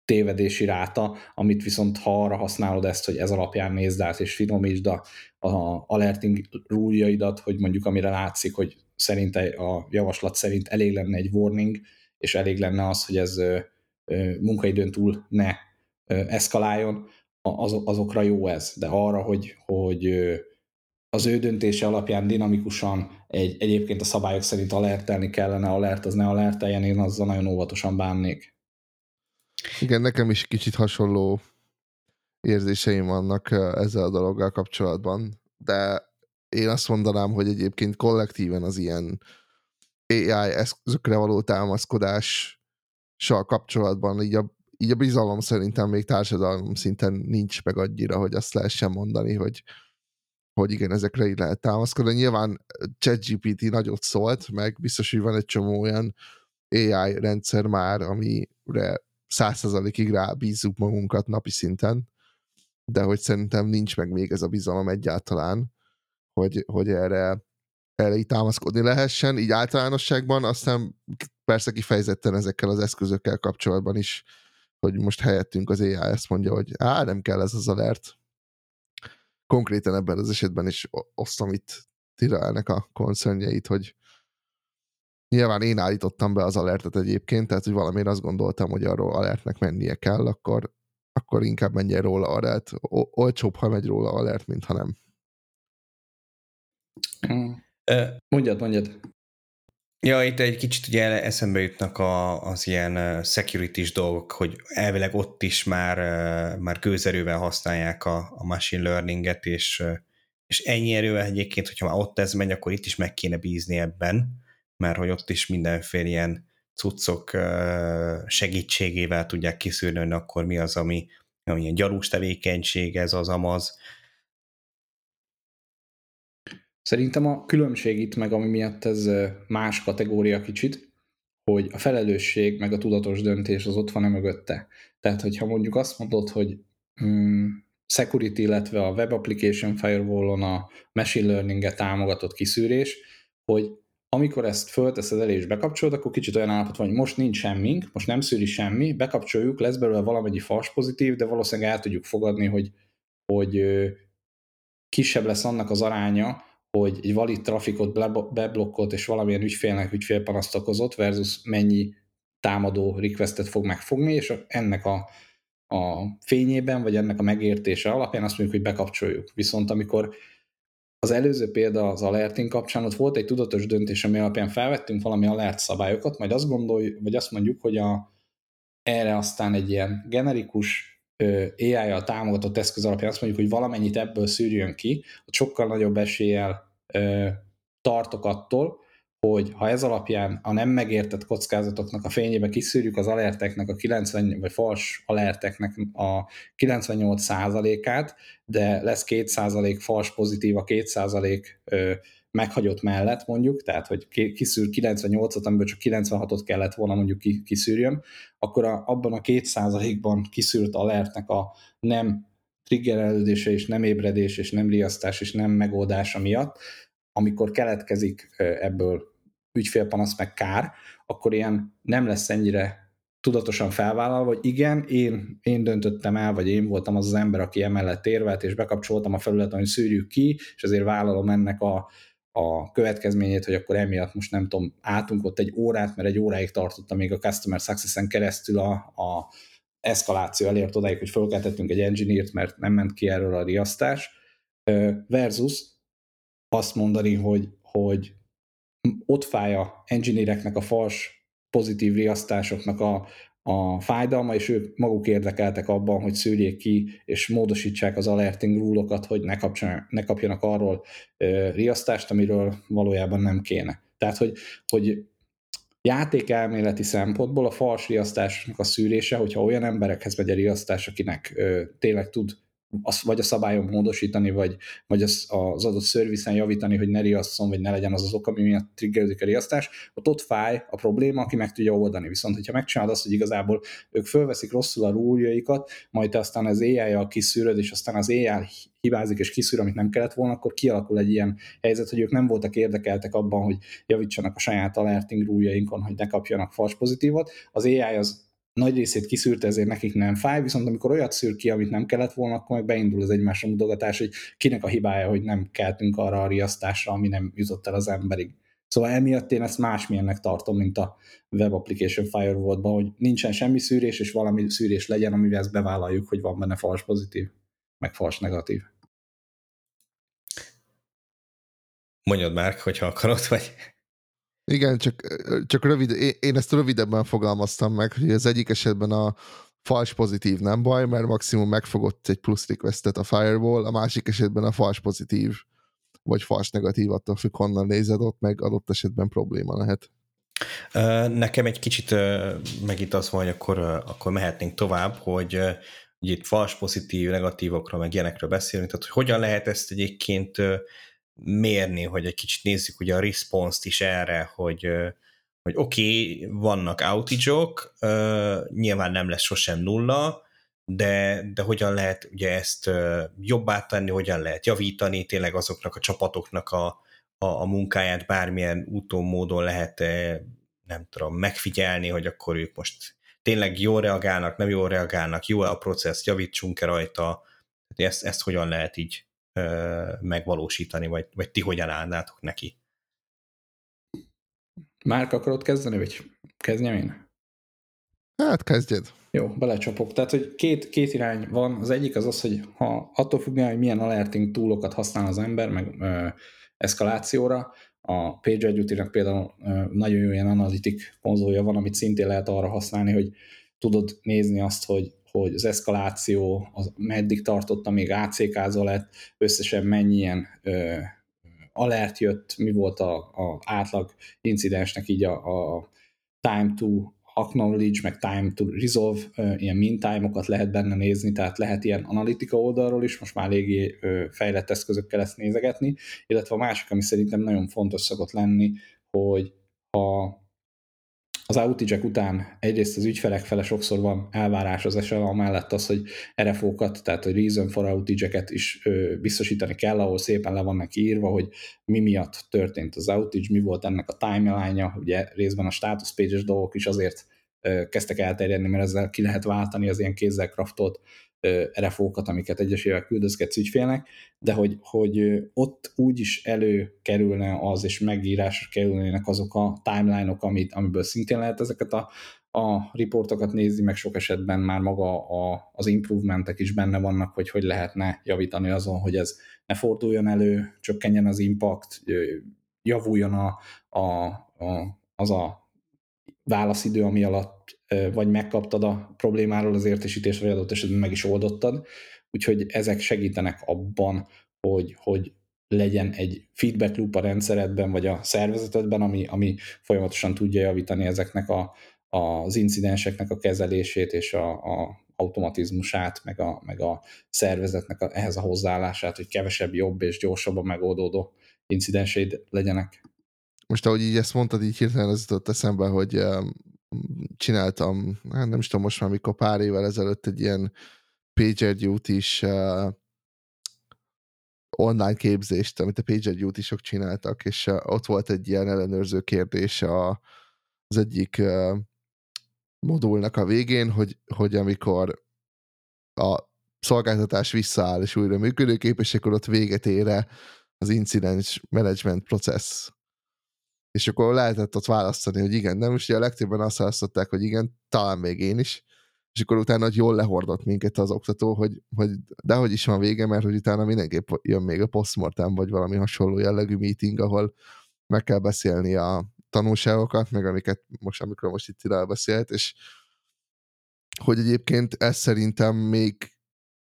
tévedési ráta, amit viszont ha arra használod ezt, hogy ez alapján nézd át és finomítsd a, a alerting rúljaidat, hogy mondjuk amire látszik, hogy szerinte a javaslat szerint elég lenne egy warning, és elég lenne az, hogy ez munkaidőn túl ne eszkaláljon, az, azokra jó ez, de arra, hogy, hogy az ő döntése alapján dinamikusan egy, egyébként a szabályok szerint alertelni kellene, alert az ne alerteljen, én azzal nagyon óvatosan bánnék. Igen, nekem is kicsit hasonló érzéseim vannak ezzel a dologgal kapcsolatban, de én azt mondanám, hogy egyébként kollektíven az ilyen AI eszközökre való támaszkodással kapcsolatban így a, így a bizalom szerintem még társadalom szinten nincs meg annyira, hogy azt lehessen mondani, hogy, hogy igen, ezekre így lehet támaszkodni. Nyilván ChatGPT nagyot szólt, meg biztos, hogy van egy csomó olyan AI rendszer már, amire százszerzalékig rábízzuk magunkat napi szinten, de hogy szerintem nincs meg még ez a bizalom egyáltalán, hogy, hogy erre, erre így támaszkodni lehessen, így általánosságban, aztán persze kifejezetten ezekkel az eszközökkel kapcsolatban is, hogy most helyettünk az AI ezt mondja, hogy á, nem kell ez az alert. Konkrétan ebben az esetben is osztom itt Tirelnek a koncernjeit, hogy nyilván én állítottam be az alertet egyébként, tehát hogy valamiért azt gondoltam, hogy arról alertnek mennie kell, akkor, akkor inkább menjen róla alert. Olcsóbb, ha megy róla alert, mint ha nem. Mondjad, mondjad. Ja, itt egy kicsit ugye eszembe jutnak a, az ilyen security dolgok, hogy elvileg ott is már, már gőzerővel használják a, a machine learninget, és, és ennyi erővel egyébként, hogyha már ott ez megy, akkor itt is meg kéne bízni ebben, mert hogy ott is mindenféle ilyen cuccok segítségével tudják kiszűrni, hogy akkor mi az, ami, ami ilyen gyarús tevékenység, ez az amaz, Szerintem a különbség itt meg, ami miatt ez más kategória kicsit, hogy a felelősség meg a tudatos döntés az ott van-e mögötte. Tehát, hogyha mondjuk azt mondod, hogy mm, security, illetve a web application firewall-on a machine learning-et támogatott kiszűrés, hogy amikor ezt fölteszed elé és bekapcsolod, akkor kicsit olyan állapot van, hogy most nincs semmink, most nem szűri semmi, bekapcsoljuk, lesz belőle valamennyi fals pozitív, de valószínűleg el tudjuk fogadni, hogy, hogy kisebb lesz annak az aránya, hogy egy valid trafikot beblokkolt és valamilyen ügyfélnek ügyfélpanaszt okozott versus mennyi támadó requestet fog megfogni, és ennek a, a fényében, vagy ennek a megértése alapján azt mondjuk, hogy bekapcsoljuk. Viszont amikor az előző példa az alerting kapcsán, ott volt egy tudatos döntés, ami alapján felvettünk valami alert szabályokat, majd azt gondoljuk, vagy azt mondjuk, hogy a, erre aztán egy ilyen generikus AI-jal támogatott eszköz alapján azt mondjuk, hogy valamennyit ebből szűrjön ki, hogy sokkal nagyobb eséllyel tartok attól, hogy ha ez alapján a nem megértett kockázatoknak a fényébe kiszűrjük az alerteknek a 90, vagy fals alerteknek a 98%-át, de lesz 2% fals pozitív, a 2% meghagyott mellett mondjuk, tehát hogy kiszűr 98-at, amiből csak 96-ot kellett volna mondjuk kiszűrjön, akkor a, abban a 2%-ban kiszűrt alertnek a nem triggerelődése és nem ébredés és nem riasztás és nem megoldása miatt, amikor keletkezik ebből ügyfélpanasz meg kár, akkor ilyen nem lesz ennyire tudatosan felvállalva, hogy igen, én, én döntöttem el, vagy én voltam az az ember, aki emellett érvelt, és bekapcsoltam a felületen, hogy szűrjük ki, és azért vállalom ennek a, a következményét, hogy akkor emiatt most nem tudom, álltunk ott egy órát, mert egy óráig tartotta még a Customer Success-en keresztül a, a eszkaláció elért odáig, hogy fölkeltettünk egy engineert, mert nem ment ki erről a riasztás, versus azt mondani, hogy, hogy ott fáj a engineereknek a fals pozitív riasztásoknak a, a fájdalma, és ők maguk érdekeltek abban, hogy szűrjék ki, és módosítsák az alerting rúlokat, hogy ne, kapjanak, ne kapjanak arról ö, riasztást, amiről valójában nem kéne. Tehát, hogy, hogy játékelméleti szempontból a fals riasztásnak a szűrése, hogyha olyan emberekhez megy a riasztás, akinek ö, tényleg tud az, vagy a szabályon módosítani, vagy, vagy az, az adott szervisen javítani, hogy ne riasszon, vagy ne legyen az az ok, ami miatt triggerődik a riasztás, ott ott fáj a probléma, aki meg tudja oldani. Viszont, hogyha megcsinálod azt, hogy igazából ők fölveszik rosszul a rúljaikat, majd te aztán az AI-jal kiszűröd, és aztán az AI hibázik és kiszűr, amit nem kellett volna, akkor kialakul egy ilyen helyzet, hogy ők nem voltak érdekeltek abban, hogy javítsanak a saját alerting rúljainkon, hogy ne kapjanak fals pozitívot. Az AI az nagy részét kiszűrte, ezért nekik nem fáj, viszont amikor olyat szűr ki, amit nem kellett volna, akkor meg beindul az egymásra mutogatás, hogy kinek a hibája, hogy nem keltünk arra a riasztásra, ami nem jutott el az emberig. Szóval emiatt én ezt másmilyennek tartom, mint a Web Application Firewall-ban, hogy nincsen semmi szűrés, és valami szűrés legyen, amivel ezt bevállaljuk, hogy van benne fals pozitív, meg fals negatív. Mondjad már, hogyha akarod, vagy... Igen, csak, csak rövid, én, ezt rövidebben fogalmaztam meg, hogy az egyik esetben a fals pozitív nem baj, mert maximum megfogott egy plusz requestet a firewall, a másik esetben a fals pozitív vagy fals negatív, attól függ, honnan nézed, ott meg adott esetben probléma lehet. Nekem egy kicsit megint az van, hogy akkor, akkor mehetnénk tovább, hogy ugye itt fals pozitív, negatívokról, meg ilyenekről beszélünk, tehát hogy hogyan lehet ezt egyébként mérni, hogy egy kicsit nézzük ugye a response-t is erre, hogy, hogy oké, okay, vannak outage-ok, nyilván nem lesz sosem nulla, de, de hogyan lehet ugye ezt jobbá tenni, hogyan lehet javítani, tényleg azoknak a csapatoknak a, a, a munkáját bármilyen úton, módon lehet nem tudom, megfigyelni, hogy akkor ők most tényleg jól reagálnak, nem jól reagálnak, jó a processz, javítsunk-e rajta, ezt, ezt hogyan lehet így megvalósítani, vagy, vagy ti hogyan állnátok neki? Márk, akarod kezdeni, vagy kezdjem én? Hát kezdjed. Jó, belecsapok. Tehát, hogy két, két irány van. Az egyik az az, hogy ha attól függően, hogy milyen alerting túlokat használ az ember, meg ö, eszkalációra, a PagerDuty-nak például ö, nagyon jó ilyen analitik konzolja van, amit szintén lehet arra használni, hogy tudod nézni azt, hogy hogy az eszkaláció, az meddig tartotta, még ACK-zva lett, összesen mennyi ilyen ö, alert jött, mi volt a, a átlag incidensnek így a, a time to acknowledge, meg time to resolve, ilyen min time-okat lehet benne nézni, tehát lehet ilyen analitika oldalról is, most már eléggé fejlett eszközökkel ezt nézegetni, illetve a másik, ami szerintem nagyon fontos szokott lenni, hogy ha az outage után egyrészt az ügyfelek fele sokszor van elvárás az SLA mellett az, hogy RFO-kat, tehát a reason for outage is ö, biztosítani kell, ahol szépen le vannak írva, hogy mi miatt történt az outage, mi volt ennek a timeline-ja, ugye részben a status pages dolgok is azért ö, kezdtek elterjedni, mert ezzel ki lehet váltani az ilyen kézzel kraftolt RFO-kat, amiket egyesével küldözgetsz ügyfélnek, de hogy, hogy ott úgy is előkerülne az, és megírásra kerülnének azok a timeline-ok, amit, amiből szintén lehet ezeket a, a riportokat nézni, meg sok esetben már maga a, az improvementek is benne vannak, hogy hogy lehetne javítani azon, hogy ez ne forduljon elő, csökkenjen az impact, javuljon a, a, a, az a válaszidő, ami alatt vagy megkaptad a problémáról az értesítést, vagy adott esetben meg is oldottad. Úgyhogy ezek segítenek abban, hogy, hogy legyen egy feedback loop a rendszeredben, vagy a szervezetedben, ami, ami folyamatosan tudja javítani ezeknek a, az incidenseknek a kezelését és a, a automatizmusát, meg a, meg a szervezetnek a, ehhez a hozzáállását, hogy kevesebb, jobb és gyorsabban megoldódó incidenseid legyenek. Most ahogy így ezt mondtad, így hirtelen az jutott eszembe, hogy csináltam, hát nem is tudom most már mikor pár évvel ezelőtt egy ilyen PagerDuty is uh, online képzést, amit a PagerDuty-sok csináltak, és uh, ott volt egy ilyen ellenőrző kérdés a, az egyik uh, modulnak a végén, hogy, hogy amikor a szolgáltatás visszaáll és újra működőképes, akkor ott véget ére az incident management process és akkor lehetett ott választani, hogy igen, nem, és ugye a legtöbben azt választották, hogy igen, talán még én is, és akkor utána jól lehordott minket az oktató, hogy, hogy dehogy is van vége, mert hogy utána mindenképp jön még a postmortem, vagy valami hasonló jellegű meeting, ahol meg kell beszélni a tanulságokat, meg amiket most, amikor most itt beszélt, és hogy egyébként ez szerintem még,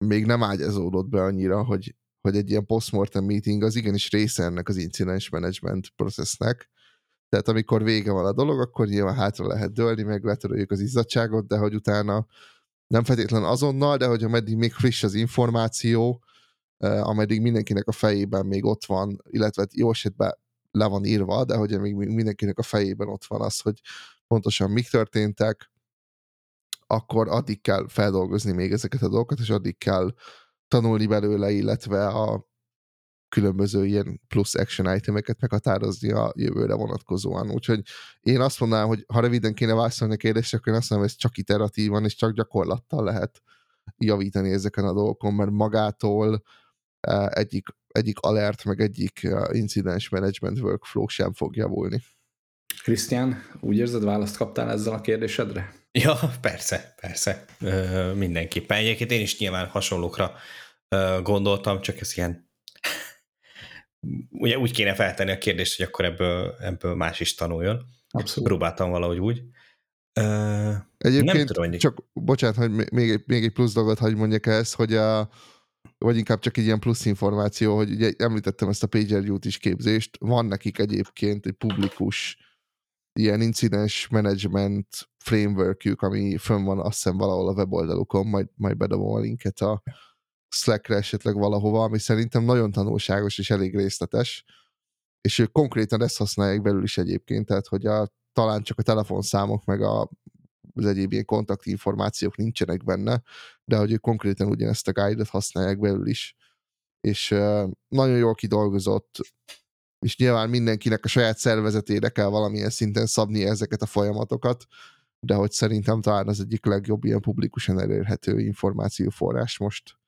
még nem ágyazódott be annyira, hogy, hogy egy ilyen postmortem meeting az igenis része ennek az incident management processnek, tehát amikor vége van a dolog, akkor nyilván hátra lehet dőlni, meg letöröljük az izzadságot, de hogy utána nem feltétlen azonnal, de hogy ameddig még friss az információ, eh, ameddig mindenkinek a fejében még ott van, illetve jó esetben le van írva, de hogy még mindenkinek a fejében ott van az, hogy pontosan mik történtek, akkor addig kell feldolgozni még ezeket a dolgokat, és addig kell tanulni belőle, illetve a különböző ilyen plusz action itemeket meghatározni a jövőre vonatkozóan. Úgyhogy én azt mondanám, hogy ha röviden kéne válaszolni a kérdésre, akkor én azt mondom, hogy ez csak iteratívan és csak gyakorlattal lehet javítani ezeken a dolgokon, mert magától e, egyik, egyik alert, meg egyik e, incidens management workflow sem fog javulni. Krisztián, úgy érzed, választ kaptál ezzel a kérdésedre? Ja, persze, persze. Ö, mindenképpen. Egyébként én is nyilván hasonlókra ö, gondoltam, csak ez ilyen ugye úgy kéne feltenni a kérdést, hogy akkor ebből, ebből más is tanuljon. Abszolút. Próbáltam valahogy úgy. Uh, Egyébként nem tudom, hogy... csak, bocsánat, hogy még egy, még egy plusz dolgot hagy mondjak ezt, hogy a, vagy inkább csak egy ilyen plusz információ, hogy ugye említettem ezt a PagerDuty is képzést, van nekik egyébként egy publikus ilyen incidens management frameworkjük, ami fönn van azt hiszem valahol a weboldalukon, majd, majd bedobom a linket a Slackre esetleg valahova, ami szerintem nagyon tanulságos és elég részletes, és ők konkrétan ezt használják belül is egyébként, tehát hogy a, talán csak a telefonszámok meg a, az egyéb ilyen kontaktinformációk nincsenek benne, de hogy ők konkrétan ugyanezt a guide-ot használják belül is, és uh, nagyon jól kidolgozott, és nyilván mindenkinek a saját szervezetére kell valamilyen szinten szabni ezeket a folyamatokat, de hogy szerintem talán az egyik legjobb ilyen publikusan elérhető információforrás most.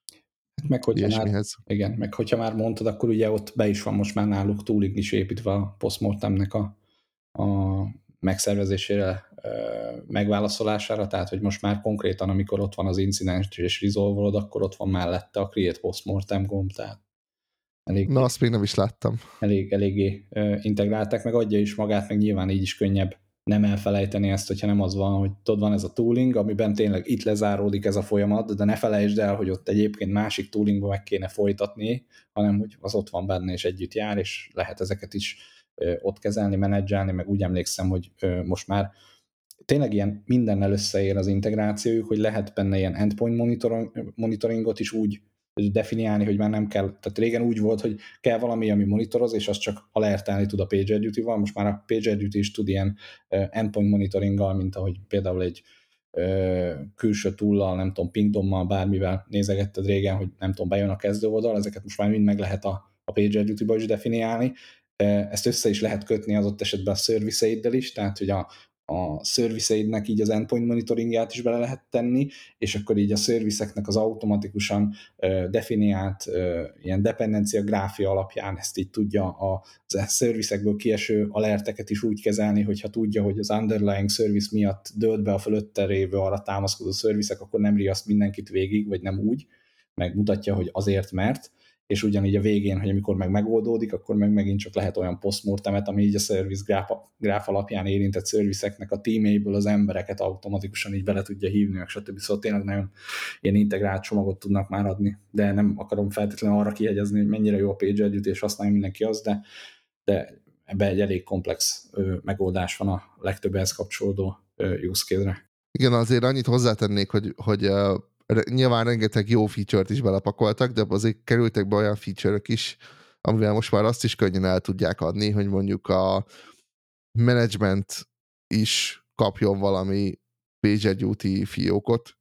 Hát meg hogyha már, igen, meg hogyha már mondtad, akkor ugye ott be is van most már náluk túlig is építve a postmortemnek a, a megszervezésére, megválaszolására, tehát hogy most már konkrétan, amikor ott van az incidens és resolve akkor ott van mellette a create postmortem gomb, tehát elég, Na, azt még nem is láttam. Elég, eléggé integrálták, meg adja is magát, meg nyilván így is könnyebb nem elfelejteni ezt, hogyha nem az van, hogy tudod, van ez a tooling, amiben tényleg itt lezáródik ez a folyamat, de ne felejtsd el, hogy ott egyébként másik toolingba meg kéne folytatni, hanem hogy az ott van benne és együtt jár, és lehet ezeket is ott kezelni, menedzselni, meg úgy emlékszem, hogy most már tényleg ilyen mindennel összeér az integrációjuk, hogy lehet benne ilyen endpoint monitoringot is úgy definiálni, hogy már nem kell, tehát régen úgy volt, hogy kell valami, ami monitoroz, és az csak alertálni tud a PagerDuty-val, most már a PagerDuty is tud ilyen endpoint monitoringgal, mint ahogy például egy külső túllal, nem tudom, pingdommal, bármivel nézegetted régen, hogy nem tudom, bejön a kezdő oldal, ezeket most már mind meg lehet a, a PagerDuty-ba is definiálni, ezt össze is lehet kötni az ott esetben a service is, tehát hogy a, a szerviceidnek így az endpoint monitoringját is bele lehet tenni, és akkor így a szervizeknek az automatikusan uh, definiált ilyen dependencia gráfia alapján ezt így tudja a szervizekből kieső alerteket is úgy kezelni, hogyha tudja, hogy az underlying service miatt dölt be a fölötte révő arra támaszkodó szervizek, akkor nem riaszt mindenkit végig, vagy nem úgy, meg mutatja, hogy azért, mert, és ugyanígy a végén, hogy amikor meg megoldódik, akkor meg megint csak lehet olyan postmortemet, ami így a service gráf, gráf alapján érintett szervizeknek a tíméből az embereket automatikusan így bele tudja hívni, meg stb. Szóval tényleg nagyon ilyen integrált csomagot tudnak már adni, de nem akarom feltétlenül arra kihegyezni, hogy mennyire jó a page együtt, és használja mindenki az, de, de ebbe egy elég komplex ö, megoldás van a legtöbb ehhez kapcsolódó ö, use case-re. Igen, azért annyit hozzátennék, hogy, hogy nyilván rengeteg jó feature-t is belepakoltak, de azért kerültek be olyan feature-ök is, amivel most már azt is könnyen el tudják adni, hogy mondjuk a management is kapjon valami PagerDuty fiókot,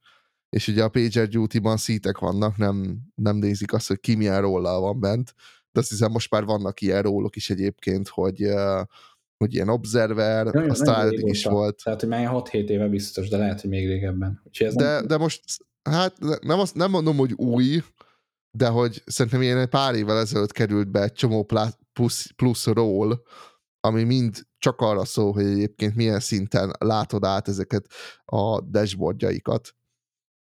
és ugye a PagerDuty-ban szítek vannak, nem, nem nézik azt, hogy ki milyen róla van bent, de azt hiszem most már vannak ilyen rólok is egyébként, hogy, hogy ilyen observer, nagyon, aztán eddig is volt. Tehát, hogy már 6-7 éve biztos, de lehet, hogy még régebben. ez de, nem... de most hát nem, azt, nem mondom, hogy új, de hogy szerintem ilyen pár évvel ezelőtt került be egy csomó plusz, plusz ról, ami mind csak arra szól, hogy egyébként milyen szinten látod át ezeket a dashboardjaikat.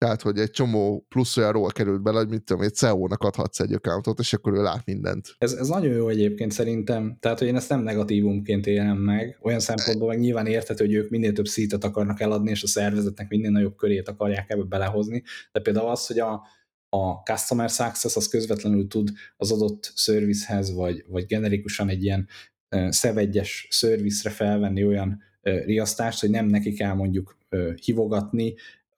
Tehát, hogy egy csomó plusz olyan ról került bele, hogy mit tudom, egy CEO-nak adhatsz egy accountot, és akkor ő lát mindent. Ez, ez nagyon jó egyébként szerintem. Tehát, hogy én ezt nem negatívumként élem meg. Olyan szempontból meg nyilván érthető, hogy ők minél több szítet akarnak eladni, és a szervezetnek minél nagyobb körét akarják ebbe belehozni. De például az, hogy a, a customer success az közvetlenül tud az adott servicehez, vagy, vagy generikusan egy ilyen szevegyes service-re felvenni olyan riasztást, hogy nem neki kell mondjuk hívogatni,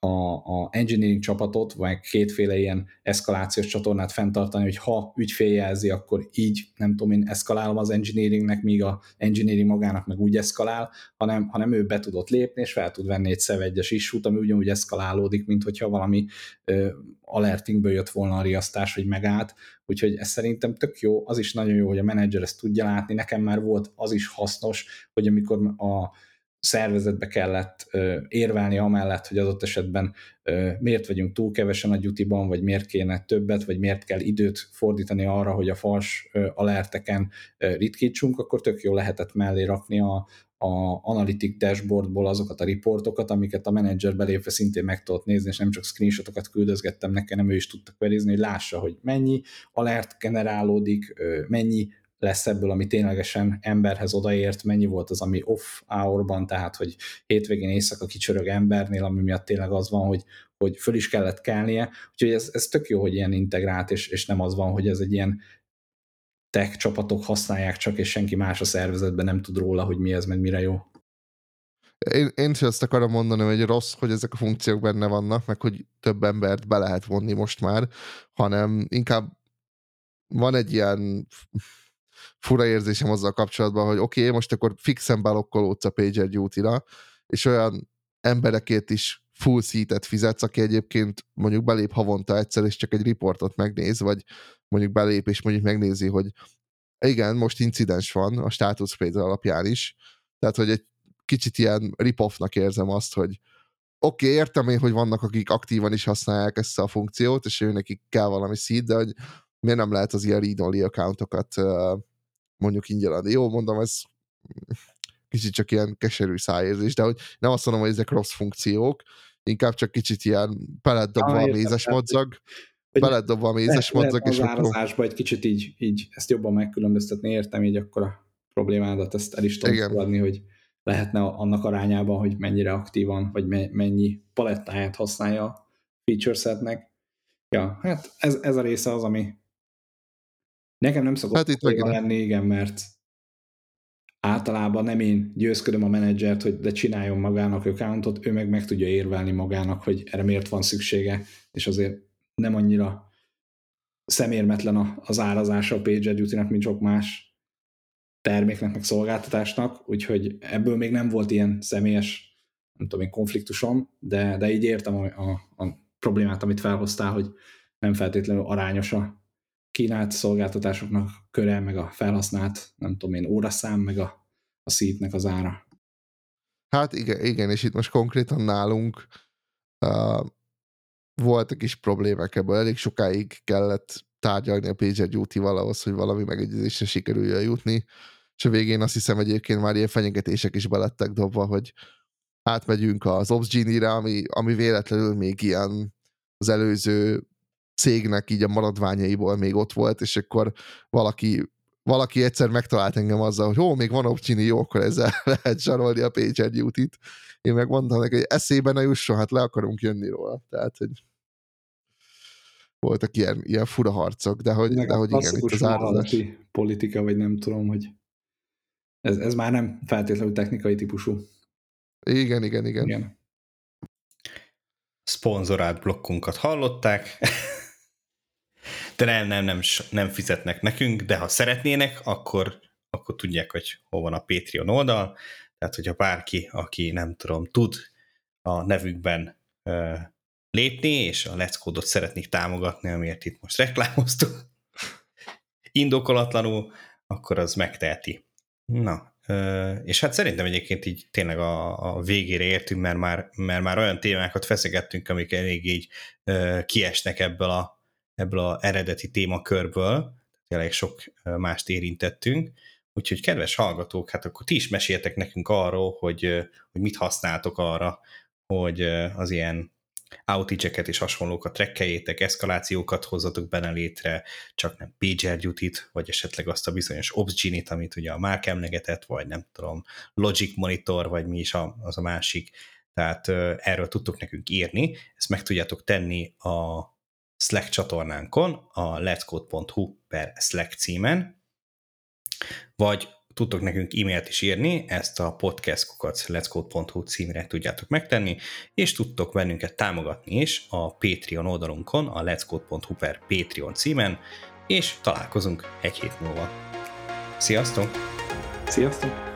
a, a engineering csapatot, vagy kétféle ilyen eszkalációs csatornát fenntartani, hogy ha ügyfél jelzi, akkor így, nem tudom én, eszkalálom az engineeringnek, míg a engineering magának meg úgy eszkalál, hanem, hanem ő be tudott lépni, és fel tud venni egy szev issút, ami ugyanúgy eszkalálódik, mint hogyha valami ö, alertingből jött volna a riasztás, hogy megállt, úgyhogy ez szerintem tök jó, az is nagyon jó, hogy a menedzser ezt tudja látni, nekem már volt az is hasznos, hogy amikor a szervezetbe kellett érvelni amellett, hogy adott esetben miért vagyunk túl kevesen a duty-ban, vagy miért kéne többet, vagy miért kell időt fordítani arra, hogy a fals alerteken ritkítsunk, akkor tök jó lehetett mellé rakni a, a Analytic dashboardból azokat a riportokat, amiket a menedzser belépve szintén meg tudott nézni, és nem csak screenshotokat küldözgettem neki, nem ő is tudta queryzni, hogy lássa, hogy mennyi alert generálódik, mennyi lesz ebből, ami ténylegesen emberhez odaért, mennyi volt az, ami off hourban, tehát hogy hétvégén éjszaka kicsörög embernél, ami miatt tényleg az van, hogy, hogy föl is kellett kelnie. Úgyhogy ez, ez tök jó, hogy ilyen integrált, és, és nem az van, hogy ez egy ilyen tech csapatok használják csak, és senki más a szervezetben nem tud róla, hogy mi ez, meg mire jó. Én, én is azt akarom mondani, hogy rossz, hogy ezek a funkciók benne vannak, meg hogy több embert be lehet vonni most már, hanem inkább van egy ilyen fura érzésem azzal kapcsolatban, hogy oké, okay, most akkor fixen belokkolódsz a duty és olyan emberekért is full seatet fizetsz, aki egyébként mondjuk belép havonta egyszer, és csak egy riportot megnéz, vagy mondjuk belép, és mondjuk megnézi, hogy igen, most incidens van a status page alapján is, tehát, hogy egy kicsit ilyen rip-offnak érzem azt, hogy oké, okay, értem én, hogy vannak, akik aktívan is használják ezt a funkciót, és ő nekik kell valami seed, de hogy miért nem lehet az ilyen read-only accountokat mondjuk ingyen adni. Jó, mondom, ez kicsit csak ilyen keserű szájérzés, de hogy nem azt mondom, hogy ezek rossz funkciók, inkább csak kicsit ilyen dobva ah, a mézes madzag, dobva a mézes le, madzag, és az árazásba egy kicsit így, így ezt jobban megkülönböztetni, értem így akkor a problémádat, ezt el is tudom adni, hogy lehetne annak arányában, hogy mennyire aktívan, vagy mennyi palettáját használja a feature setnek. Ja, hát ez, ez a része az, ami nekem nem szokott hát itt lenni, igen, mert általában nem én győzködöm a menedzsert, hogy de csináljon magának accountot, ő meg meg tudja érvelni magának, hogy erre miért van szüksége, és azért nem annyira szemérmetlen az árazása a PagerDuty-nek, mint sok más terméknek, meg szolgáltatásnak, úgyhogy ebből még nem volt ilyen személyes, nem tudom én, konfliktusom, de, de így értem a, a, a problémát, amit felhoztál, hogy nem feltétlenül arányos a kínált szolgáltatásoknak köre, meg a felhasznált, nem tudom én, óraszám, meg a, a szítnek az ára. Hát igen, igen, és itt most konkrétan nálunk uh, voltak is problémák ebből, elég sokáig kellett tárgyalni a PagerDuty-val ahhoz, hogy valami megegyezésre sikerüljön jutni, és a végén azt hiszem egyébként már ilyen fenyegetések is belettek dobva, hogy átmegyünk az Ops Genie-re, ami, ami véletlenül még ilyen az előző cégnek így a maradványaiból még ott volt, és akkor valaki valaki egyszer megtalált engem azzal, hogy ó, még van opcsini, jó, akkor ezzel lehet zsarolni a Pager Duty-t. Én meg mondtam neki, hogy eszébe ne jusson, hát le akarunk jönni róla. Tehát, hogy voltak ilyen, ilyen fura harcok, de hogy, de hogy igen, itt az árazás. politika, vagy nem tudom, hogy ez, ez már nem feltétlenül technikai típusú. Igen, igen, igen. igen. Szponzorált blokkunkat hallották. de nem, nem, nem, nem fizetnek nekünk, de ha szeretnének, akkor, akkor tudják, hogy hol van a Patreon oldal, tehát hogyha bárki, aki nem tudom, tud a nevükben uh, lépni, és a Let's Code-ot szeretnék támogatni, amiért itt most reklámoztuk, indokolatlanul, akkor az megteheti. Na, és hát szerintem egyébként így tényleg a, a végére értünk, mert már, mert már olyan témákat feszegettünk, amik elég így kiesnek ebből a, ebből a eredeti témakörből, tényleg sok mást érintettünk, úgyhogy kedves hallgatók, hát akkor ti is meséltek nekünk arról, hogy, hogy mit használtok arra, hogy az ilyen outage és hasonlókat trekkeljétek, eszkalációkat hozzatok benne létre, csak nem PagerDuty-t, vagy esetleg azt a bizonyos OpsGenie-t, amit ugye a Mark emlegetett, vagy nem tudom, Logic Monitor, vagy mi is a, az a másik. Tehát erről tudtok nekünk írni, ezt meg tudjátok tenni a Slack csatornánkon, a letscode.hu per Slack címen, vagy tudtok nekünk e-mailt is írni, ezt a podcastkukat letscode.hu címre tudjátok megtenni, és tudtok bennünket támogatni is a Patreon oldalunkon, a letscode.hu per Patreon címen, és találkozunk egy hét múlva. Sziasztok! Sziasztok!